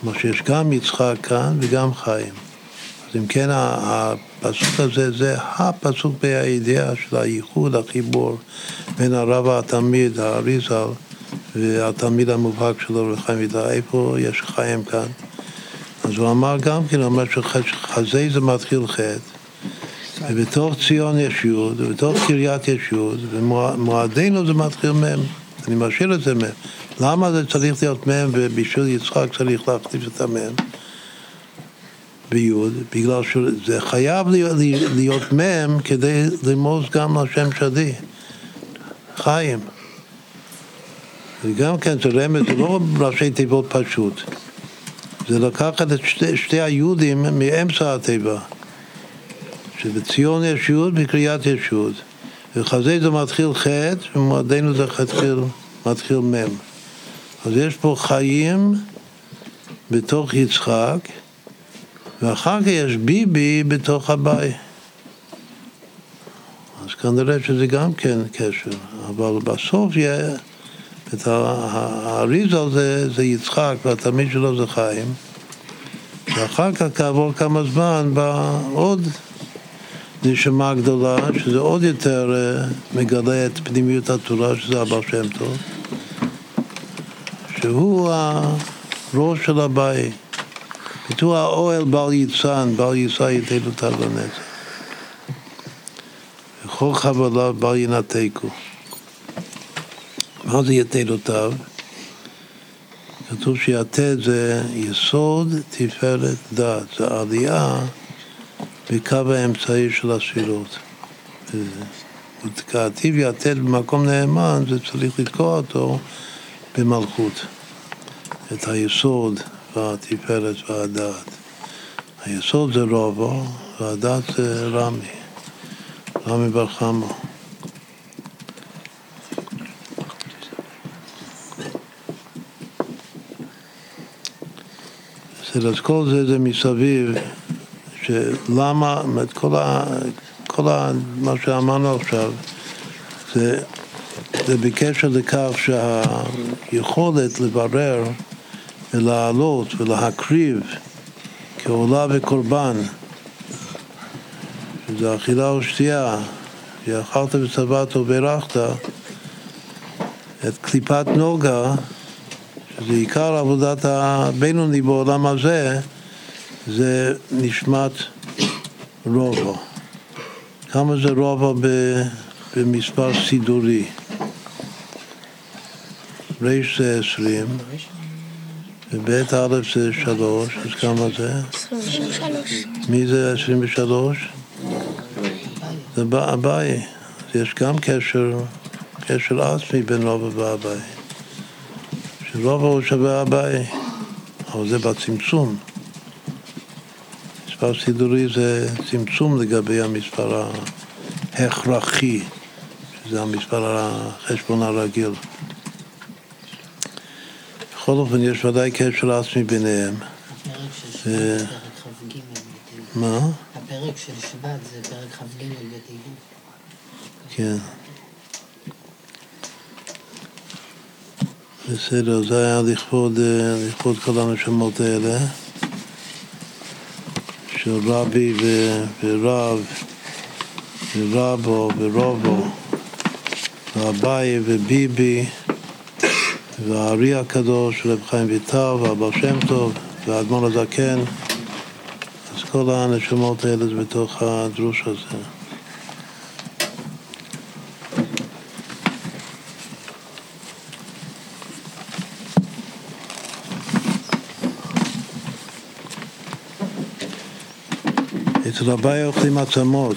כלומר שיש גם יצחק כאן וגם חיים. אז אם כן, הפסוק הזה זה הפסוק בידיעה של הייחוד, החיבור בין הרב התלמיד, האריזל, והתלמיד המובהק שלו, רב חיים ויטל, איפה יש חיים כאן? אז הוא אמר גם כן, הוא אומר שחזה זה מתחיל חטא. ובתוך ציון יש יוד, ובתוך קריית יש יוד, ומועדינו זה מתחיל מהם. אני משאיר את זה מהם. למה זה צריך להיות מהם, ובשביל יצחק צריך להחליף את המהם ביוד? בגלל שזה חייב להיות מהם כדי לרמוז גם לשם שדי. חיים. וגם כן, זה רמז, זה לא ראשי תיבות פשוט. זה לקחת את שתי, שתי היהודים מאמצע התיבה. שבציון יש יוד, בקריאת יש יוד. וחזה זה מתחיל חטא, ומועדנו זה מתחיל, מתחיל מ'. אז יש פה חיים בתוך יצחק, ואחר כך יש ביבי בתוך הבית. אז כנראה שזה גם כן קשר, אבל בסוף יהיה, את האריזה זה, זה יצחק, והתלמיד שלו זה חיים, ואחר כך כעבור כמה זמן בא עוד נשמה גדולה, שזה עוד יותר uh, מגלה את פנימיות התורה, שזה הבעל שם טוב, שהוא הראש של הבית. הוא האוהל בל יצן, בל יישא יתנו תל לנצח. וכל חבליו בל ינתקו. מה זה יתנו תו? כתוב שיתד זה יסוד תפארת דת, זה עלייה בקו האמצעי של הספירות. כעתיב יתד במקום נאמן, זה צריך לתקוע אותו במלכות. את היסוד והתפארת והדעת. היסוד זה רובו, והדעת זה רמי, רמי בר חמו. אז כל זה זה מסביב שלמה, כל, ה, כל ה, מה שאמרנו עכשיו, זה, זה בקשר לכך שהיכולת לברר ולעלות ולהקריב כעולה וקורבן, שזה אכילה או שתייה, ואכלת וצבעת וברכת, את קליפת נוגה, שזה עיקר עבודת הבינוני בעולם הזה, זה נשמת רובו. כמה זה רובו במספר סידורי? ריש זה עשרים, ובית א' זה שלוש, אז כמה זה? עשרים ושלוש. מי זה עשרים ושלוש? זה אביי. יש גם קשר, קשר עצמי בין רובו ואביי. שרובו הוא שווה אביי, אבל זה בצמצום. מספר סידורי זה צמצום לגבי המספר ההכרחי, שזה המספר החשבון הרגיל. בכל אופן, יש ודאי קשר עצמי ביניהם. כ"ג. מה? הפרק של שבת זה פרק כ"ג בתהילים. כן. בסדר, זה היה לכבוד, אה, לכבוד כל הנשמות האלה, של רבי ו- ורב, ורבו ורובו, ואביי וביבי, והארי הקדוש, רב חיים ויטל, והבר שם טוב, והאדמו"ר הזקן, אז כל הנשמות האלה זה בתוך הדרוש הזה. אצל אביי אוכלים עצמות,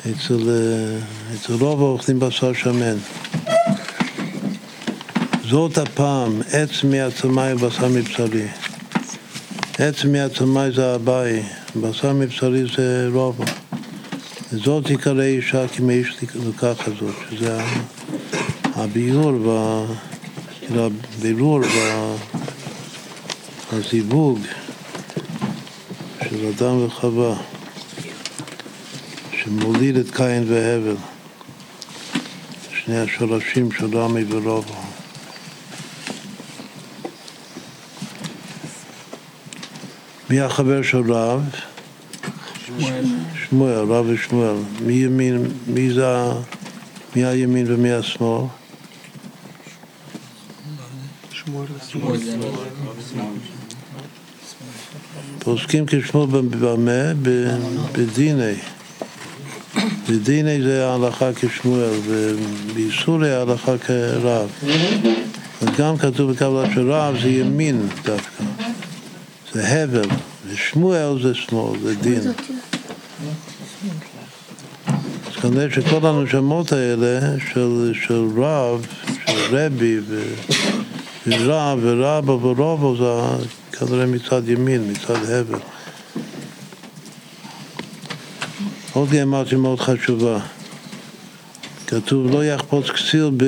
אצל, אה, אצל רוב אוכלים בשר שמן. זאת הפעם, עץ מעצמי ובשר מבשרי. עץ מעצמי זה אביי, בשר מבשרי זה רובו. זאת עיקרי אישה כי מאיש לוקח הזאת, שזה ה- הביאור וה... כאילו הבירור והזיווג של אדם וחווה, שמוליד את קין והבל, שני השורשים של רמי ורובו. מי החבר של רב? שמואל. שמואל, רב ושמואל. מי ימין, מי זה, מי הימין ומי השמאל? שמואל פוסקים כשמו במה? בדיני. בדיני זה ההלכה כשמואל, ובאיסורי ההלכה כרב. אז גם כתוב בקבלה של רב זה ימין דווקא. זה הבל, ושמואל זה שמאל, זה דין. אז כנראה שכל הנשמות האלה של, של רב, של רבי ורב ורבא ורובו זה כנראה מצד ימין, מצד הבל. עוד גמר מאוד חשובה. כתוב לא יחפוץ כסיל ב...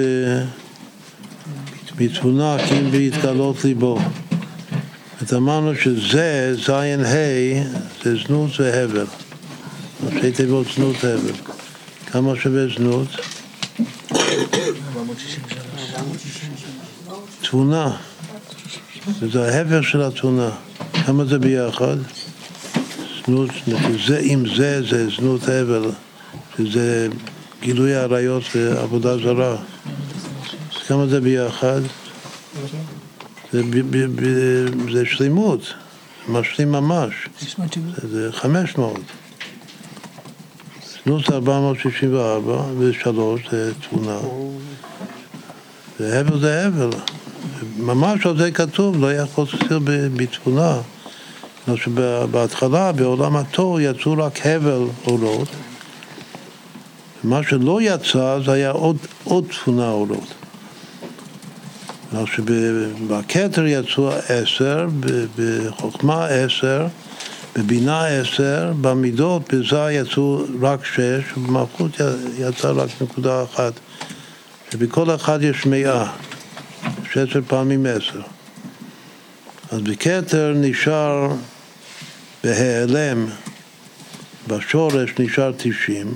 בתבונה כי אם בהתגלות ליבו. אז אמרנו שזה, זין ה', זה זנות והבל. ראשי תיבות זנות והבל. כמה שווה זנות? 463. תבונה. וזה ההפך של התבונה. כמה זה ביחד? זנות, זה עם זה, זה זנות הבל, שזה גילוי עריות ועבודה זרה. כמה זה ביחד? זה, ב, ב, ב, זה שלמות, זה משלים ממש. זה 500. זנות זה 464 ו-3 זה תבונה. והבל זה הבל. ממש על זה כתוב, לא יכול להסיר בתבונה. כמו שבהתחלה, בעולם התור, יצאו רק הבל אורות. מה שלא יצא, זה היה עוד, עוד תבונה אורות. מה שבכתר יצאו עשר, בחוכמה עשר, בבינה עשר, במידות, בזה יצאו רק שש, ובמלכות י- יצא רק נקודה אחת. שבכל אחד יש מאה, שעשר פעמים עשר. אז בכתר נשאר בהיעלם, בשורש נשאר תשעים,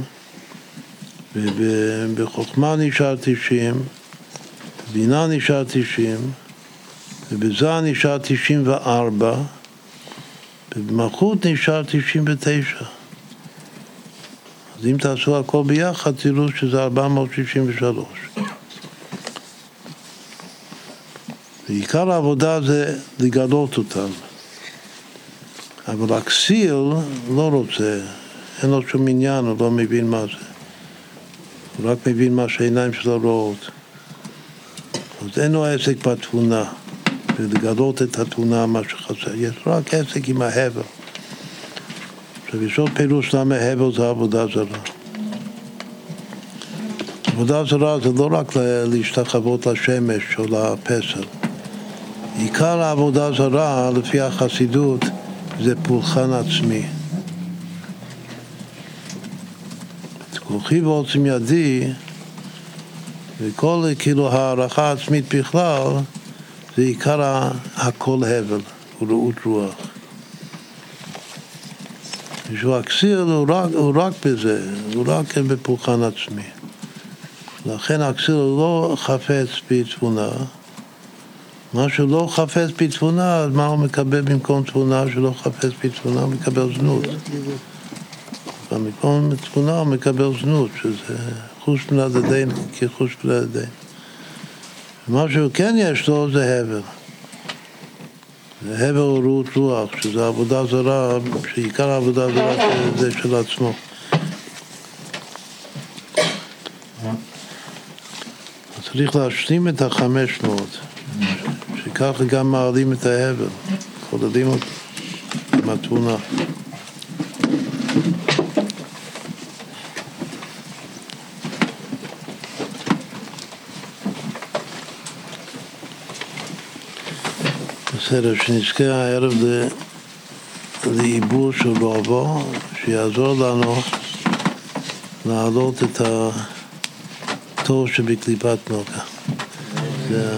ובחוכמה נשאר תשעים, בבינה נשאר תשעים, ובזה נשאר תשעים וארבע, ובמלכות נשאר תשעים ותשע. אז אם תעשו הכל ביחד, תראו שזה 463. ועיקר העבודה זה לגלות אותם. אבל הכסיל לא רוצה, אין לו שום עניין, הוא לא מבין מה זה. הוא רק מבין מה שהעיניים שלו רואות. אז אין לו עסק בתבונה, ולגלות את התבונה, מה שחסר. יש רק עסק עם ההבל. עכשיו, יש עוד פירוש למה הבל זה עבודה זרה. עבודה זרה זה לא רק לה- להשתחוות לשמש או לפסל. עיקר העבודה זרה, לפי החסידות, זה פולחן עצמי. כוחי ועוצם ידי, וכל כאילו הערכה עצמית בכלל, זה עיקר הכל הבל ורעות רוח. שהוא הכסיר הוא רק, הוא רק בזה, הוא רק בפולחן עצמי. לכן הכסיר הוא לא חפץ בתבונה. מה שהוא לא חפץ בתבונה, אז מה הוא מקבל במקום תבונה שהוא לא חפץ בתבונה? הוא מקבל זנות. במקום תבונה הוא מקבל זנות, שזה חוש בלעד הדין כחוש בלעד הדין. מה שהוא כן יש לו זה הבל. הבל הוא רעות רוח, שזה עבודה זרה, שעיקר העבודה זרה זה של עצמו. צריך להשלים את החמש מאות, שככה גם מעלים את ההבל, חודדים אותו עם התבונה. בסדר, שנזכה הערב לעיבור של רובו, שיעזור לנו להעלות את הטוב שבקליפת נוגה. זה...